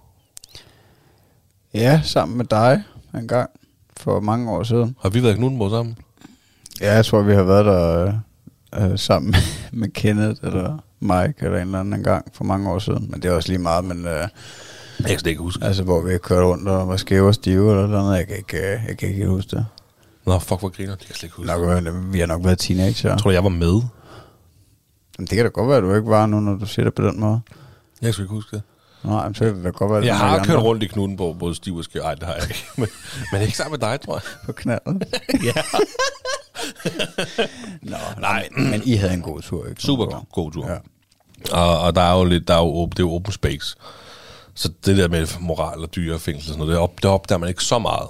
Ja, sammen med dig en gang for mange år siden. Har vi været i Knuttenborg sammen? Ja, jeg tror, vi har været der øh, sammen med Kenneth eller Mike eller en eller anden gang for mange år siden. Men det er også lige meget, men øh, Jeg kan ikke huske. altså, hvor vi kørte rundt og var skæve og stive eller noget. Jeg kan ikke, øh, jeg kan ikke huske det. Nå, fuck, hvor griner. Det kan jeg slet ikke huske. Nok, øh, vi har nok været teenager. Jeg tror, jeg var med. Men det kan da godt være, at du ikke var nu, når du siger det på den måde. Jeg skal ikke huske det. Nej, men så kan det da godt være, at Jeg har kørt rundt i Knuttenborg, både stiv og skæv. Ej, det har jeg ikke. Men, men ikke sammen med dig, tror jeg. på knaldet. Ja. Nå, nej. Men, men I havde en god tur, ikke? Super god tur. Ja. Og, og der er jo lidt, der er jo, det er jo open space. Så det der med moral og dyre og fængsel og sådan noget, det, op, det opdager man ikke så meget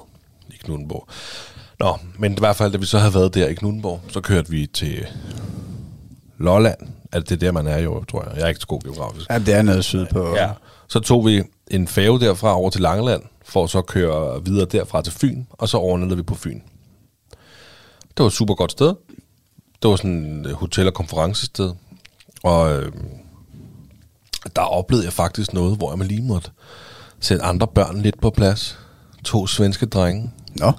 i Knuttenborg. Nå, men i hvert fald, da vi så havde været der i Knuttenborg, så kørte vi til Lolland. Altså, det er der, man er jo, tror jeg. Jeg er ikke så god geografisk. Ja, det er noget sydpå. Ja. Så tog vi en færge derfra over til Langeland, for at så køre videre derfra til Fyn, og så overnattede vi på Fyn. Det var et super godt sted. Det var sådan et hotel- og konferencested. Og øh, der oplevede jeg faktisk noget, hvor jeg lige måtte sætte andre børn lidt på plads. To svenske drenge. Nå,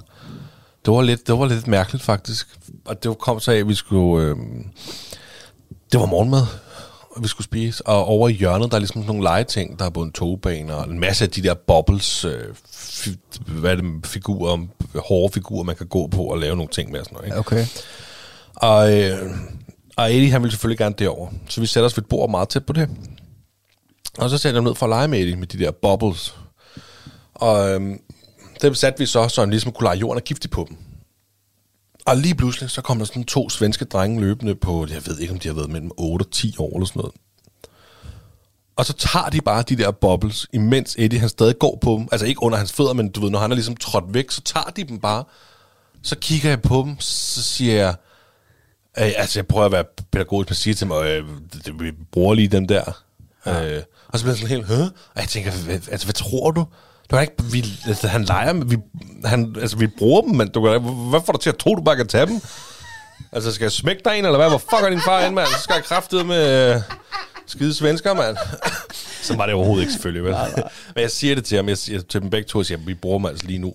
Det var lidt, det var lidt mærkeligt faktisk. Og det kom så af, at vi skulle... Øh, det var morgenmad, og vi skulle spise. Og over i hjørnet, der er ligesom sådan nogle legeting. Der er både en togbane og en masse af de der bubbles, øh, fi, hvad er det, figurer, hårde figurer, man kan gå på og lave nogle ting med. og Sådan noget, ikke? okay. Og, øh, og Eddie, han ville selvfølgelig gerne derover. Så vi sætter os ved et bord meget tæt på det. Og så sætter jeg ned for at lege med Eddie, med de der bubbles. Og øh, dem satte vi så, så han ligesom kunne lege jorden og giftig på dem. Og lige pludselig, så kom der sådan to svenske drenge løbende på, jeg ved ikke, om de har været mellem 8 og 10 år eller sådan noget. Og så tager de bare de der bubbles, imens Eddie han stadig går på dem. Altså ikke under hans fødder, men du ved, når han er ligesom trådt væk, så tager de dem bare. Så kigger jeg på dem, så siger jeg, Øh, altså, jeg prøver at være pædagogisk, men siger til mig, øh, vi bruger lige dem der. Ja. Øh, og så bliver jeg sådan helt, Hø? Og jeg tænker, hvad, altså, hvad tror du? Du kan ikke, vi, altså, han leger, med- vi, han, altså, vi bruger dem, men du kan, hvad får du til at tro, du bare kan tage dem? Altså, skal jeg smække dig en, eller hvad? Hvor fuck er din far ind, mand? Så skal jeg kraftede med øh, skide svensker, mand. så var det overhovedet ikke, selvfølgelig, vel? men jeg siger det til ham, jeg siger til dem begge to, jeg siger, vi bruger dem altså lige nu.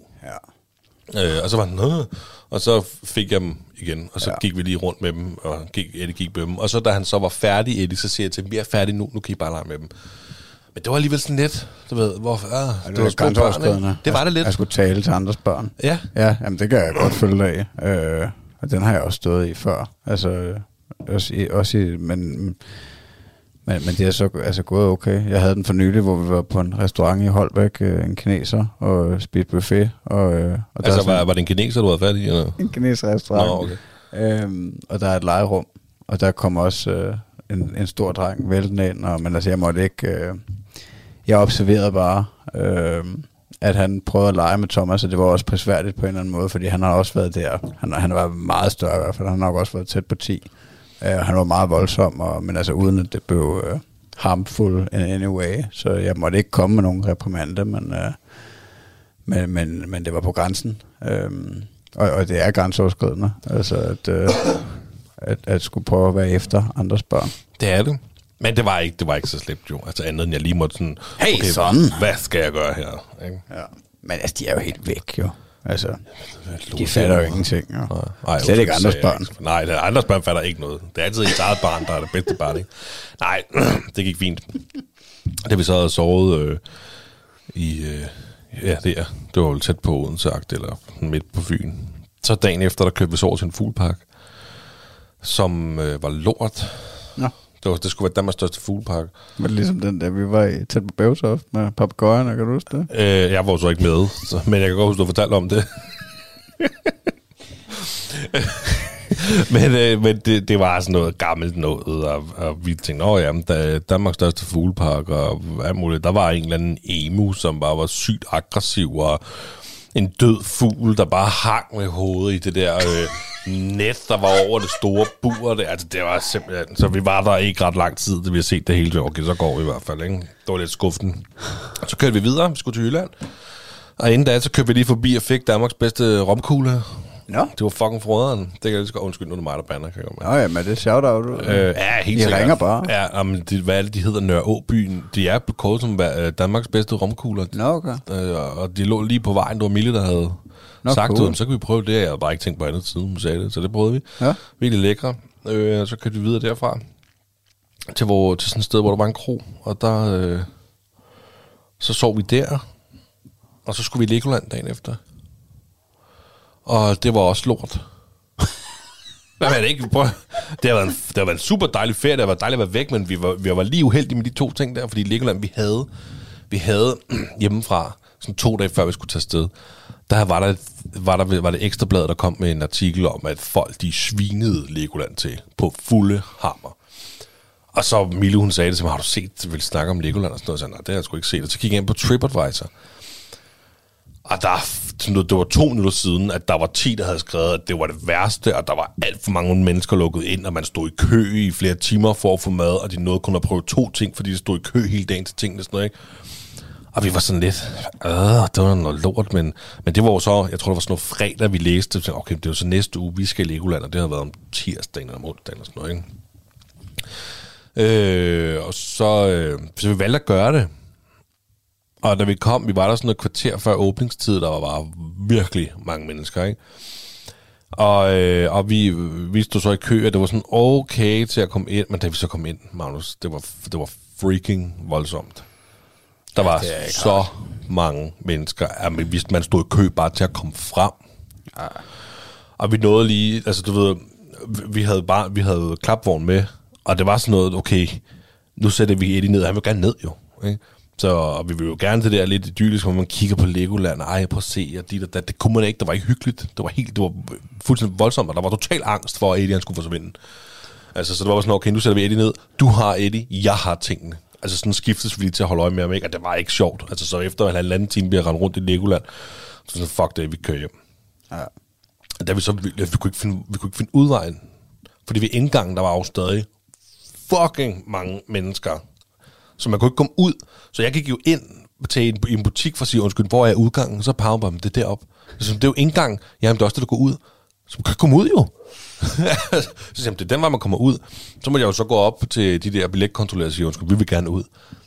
Ja. Øh, og så var han, Nå. og så fik jeg dem igen, og så ja. Gik vi lige rundt med dem, og gik, Eddie gik med dem. Og så da han så var færdig, Eddie, så siger jeg til ham, vi er færdige nu, nu kan I bare lege med dem. Men det var alligevel sådan lidt, du ved, hvorfor, ah, Det, det var grænseoverskridende. Det var det lidt. Jeg skulle tale til andres børn. Ja, Ja, jamen det kan jeg godt følge dig af. Øh, og den har jeg også stået i før. Altså, øh, også i, også i men, men, men det er så altså, gået okay. Jeg havde den for nylig, hvor vi var på en restaurant i Holbæk, øh, en kineser, og spiste buffet. Og, øh, og der altså sådan var, var det en kineser, du havde fat i? Eller? en kineser restaurant. Nå, okay. Øhm, og der er et legerum, og der kom også øh, en, en stor dreng væltende ind, og, men altså jeg måtte ikke... Øh, jeg observerede bare, øh, at han prøvede at lege med Thomas, og det var også prisværdigt på en eller anden måde, fordi han har også været der. Han, han var meget større i hvert fald, han har nok også været tæt på 10. Øh, han var meget voldsom, og, men altså uden at det blev øh, harmful in any way, så jeg måtte ikke komme med nogen reprimande, men, øh, men, men, men det var på grænsen. Øhm, og, og det er grænseoverskridende, altså at, øh, at, at skulle prøve at være efter andres børn. Det er det. Men det var ikke, det var ikke så slemt jo. Altså andet end jeg lige måtte sådan, Hey, son! hvad skal jeg gøre her? Ikke? Ja. Men altså, de er jo helt væk jo. Altså, de fatter jo ingenting. Jo. Nej, nej, Slet ikke andres børn. ikke. Nej, det, andres børn fatter ikke noget. Det er altid ens eget barn, der er det bedste barn, ikke? Nej, det gik fint. Da vi så havde sovet øh, i... Øh, ja, det, er, det var jo tæt på Odense, eller midt på Fyn. Så dagen efter, der kørte vi så over til en fuglepark, som øh, var lort. Nå. Det, var, det skulle være Danmarks største fuglepark. Men ligesom den der, vi var i tæt på Bævtoft med papegøjerne, kan du huske det? Øh, jeg var så ikke med, så, men jeg kan godt huske, du fortalte om det. men øh, men det, det var sådan noget gammelt noget, og, og vi tænkte, åh ja, der er Danmarks største fuglepark, og hvad muligt. Der var en eller anden emu, som bare var sygt aggressiv, og en død fugl, der bare hang med hovedet i det der øh, net, der var over det store bur. Det, altså, det var simpelthen... Så vi var der ikke ret lang tid, da vi har set det hele. Okay, så går vi i hvert fald, ikke? Det var lidt skuffen. Så kørte vi videre, vi skulle til Jylland. Og inden da, så kørte vi lige forbi og fik Danmarks bedste romkugle. Nå. Det var fucking froderen. Det kan jeg lige så godt undskylde, nu er det mig, der bander. Kan jeg. Nå ja, men det er shout-out. Øh, ja, helt I sikkert. ringer bare. Ja, men det, hvad er det, de hedder? Nørreåbyen. De er kåret som øh, Danmarks bedste romkugler. Nå, okay. Øh, og de lå lige på vejen. Det var Mille, der havde Nå, sagt cool. så kan vi prøve det. Jeg havde bare ikke tænkt på andet siden, hun sagde det. Så det prøvede vi. Ja. Virkelig lækre. Øh, så kørte vi videre derfra. Til, hvor, til sådan et sted, hvor der var en kro. Og der... Øh, så sov vi der. Og så skulle vi i Legoland dagen efter. Og det var også lort. Er det ikke? Prøv. Det har, været en, det har været en super dejlig ferie, det har været dejligt at være væk, men vi var, vi var lige uheldige med de to ting der, fordi Legoland, vi havde, vi havde hjemmefra, sådan to dage før vi skulle tage afsted, der var der, var der var det ekstrablad, der kom med en artikel om, at folk de svinede Legoland til på fulde hammer. Og så Mille, hun sagde det til mig, har du set, vil snakke om Legoland og sådan noget? Så jeg, nej, det har jeg sgu ikke set. Og så gik jeg ind på TripAdvisor. Og der, det var to minutter siden, at der var 10, der havde skrevet, at det var det værste, og der var alt for mange mennesker lukket ind, og man stod i kø i flere timer for at få mad, og de nåede kun at prøve to ting, fordi de stod i kø hele dagen til tingene og sådan noget, ikke? Og vi var sådan lidt, øh, det var noget lort, men, men det var jo så, jeg tror, det var sådan noget fredag, vi læste, så, okay, det var så næste uge, vi skal i Legoland, og det har været om tirsdagen eller om onsdagen sådan noget, ikke? Øh, og så, øh, så vi valgte at gøre det. Og da vi kom, vi var der sådan et kvarter før åbningstid, der var bare virkelig mange mennesker, ikke? Og, øh, og vi, vi stod så i kø, og det var sådan okay til at komme ind, men da vi så kom ind, Magnus, det var, det var freaking voldsomt. Der var så mange mennesker, man, hvis man stod i kø bare til at komme frem. Og vi nåede lige, altså du ved, vi havde bare, vi havde klapvogn med, og det var sådan noget, okay, nu sætter vi Eddie ned, han vil gerne ned jo, ikke? Så og vi vil jo gerne til det der lidt idyllisk, hvor man kigger på Legoland, ej, prøv at se, og dit og dat. Det kunne man ikke, det var ikke hyggeligt. Det var helt, det var fuldstændig voldsomt, og der var total angst for, at Eddie han skulle forsvinde. Altså, så det var sådan, okay, nu sætter vi Eddie ned. Du har Eddie, jeg har tingene. Altså sådan skiftes vi lige til at holde øje med ham, ikke? Og det var ikke sjovt. Altså, så efter en halvanden time, vi har rendt rundt i Legoland, så sådan, fuck det, vi kører hjem. Ja. Da vi så, vi, vi, kunne ikke finde, vi kunne ikke finde udvejen. Fordi ved indgangen, der var jo stadig fucking mange mennesker. Så man kunne ikke komme ud. Så jeg gik jo ind til en, en butik for at sige, undskyld, hvor er udgangen? Så pegede man, det er deroppe. Så det er jo indgang. Jamen, det er også det, der går ud. Så man kan komme ud jo. så jeg, det er den vej, man kommer ud. Så må jeg jo så gå op til de der billetkontrollører og sige, undskyld, vi vil gerne ud.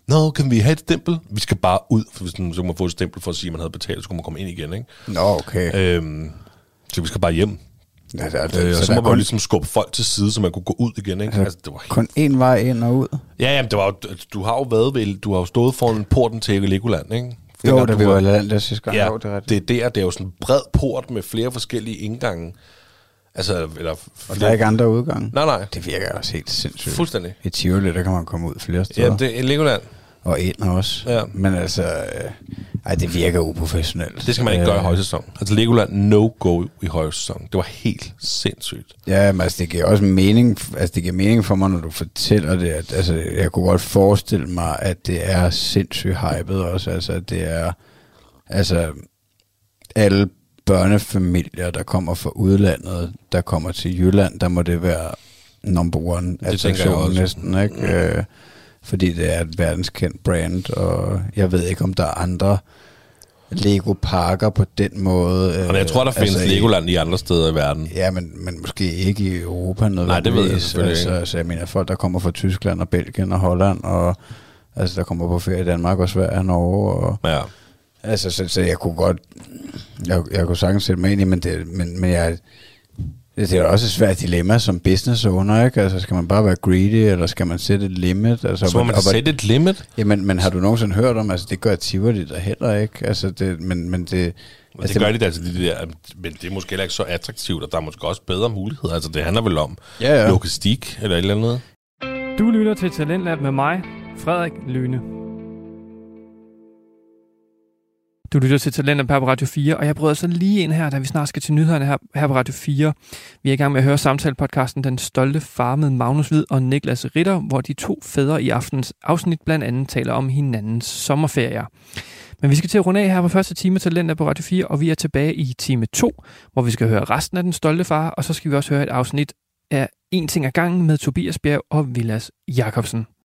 Nå, kan vi have et stempel? Vi skal bare ud, for hvis den, så kunne man få et stempel for at sige, at man havde betalt, så kunne man komme ind igen, ikke? Nå, okay. Øhm, så vi skal bare hjem. Ja, der, Øh, og så, der så må man jo ligesom skubbe folk til side, så man kunne gå ud igen, ikke? Altså, det var helt... kun én vej ind og ud. Ja, jamen, det var jo, du har jo været ved, du har jo stået foran porten til Legoland, ikke? Jo, Dengang da vi var i land der sidste gang. Ja, Jo, det er rigtigt. det er der, det er jo sådan en bred port med flere forskellige indgange. Altså, eller... Og der er ikke andre udgange. Nej, nej. Det virker også helt sindssygt. Fuldstændig. I Tivoli, der kan man komme ud flere steder. Jamen, det er Legoland. Og ind også. Ja. Men altså, øh, ej, det virker uprofessionelt. Det skal man ikke gøre i højsæson. Altså, Legoland no-go i højsæson. Det var helt sindssygt. Ja, men altså, det giver også mening, altså, det giver mening for mig, når du fortæller det. At, altså, jeg kunne godt forestille mig, at det er sindssygt hypet også. Altså, at det er, altså, alle børnefamilier, der kommer fra udlandet, der kommer til Jylland, der må det være number one attraktion næsten, ikke? Mm. Øh, fordi det er et verdenskendt brand, og jeg ved ikke, om der er andre Lego-parker på den måde. Og jeg tror, der findes i- Legoland i andre steder i verden. Ja, men, men måske ikke i Europa Nej, det ved jeg selvfølgelig altså, ikke. altså, jeg mener, folk, der kommer fra Tyskland og Belgien og Holland, og altså, der kommer på ferie i Danmark og Sverige og Norge. Og, Ja. Altså, så, så, jeg kunne godt, jeg, jeg kunne sagtens sætte mig ind i, men, det, men, men jeg, det er også et svært dilemma som business owner, ikke? Altså, skal man bare være greedy, eller skal man sætte et limit? Altså, Så må man og- sætte et limit. Jamen, men har du nogensinde hørt om, altså det gør Tivoli der heller ikke, altså det, men, men det... Men det gør de da altså de der, men det er måske heller ikke så attraktivt, og der er måske også bedre muligheder. Altså det handler vel om Ja, ja. logistik eller et eller andet. Du lytter til Talentlab med mig, Frederik Lyne. Du lytter til Talentlab på Radio 4, og jeg bryder så lige ind her, da vi snart skal til nyhederne her, her på Radio 4. Vi er i gang med at høre samtalepodcasten Den Stolte Far med Magnus Hvid og Niklas Ritter, hvor de to fædre i aftens afsnit blandt andet taler om hinandens sommerferier. Men vi skal til at runde af her på første time Talenter på Radio 4, og vi er tilbage i time 2, hvor vi skal høre resten af Den Stolte Far, og så skal vi også høre et afsnit af En ting ad gangen med Tobias Bjerg og Vilas Jakobsen.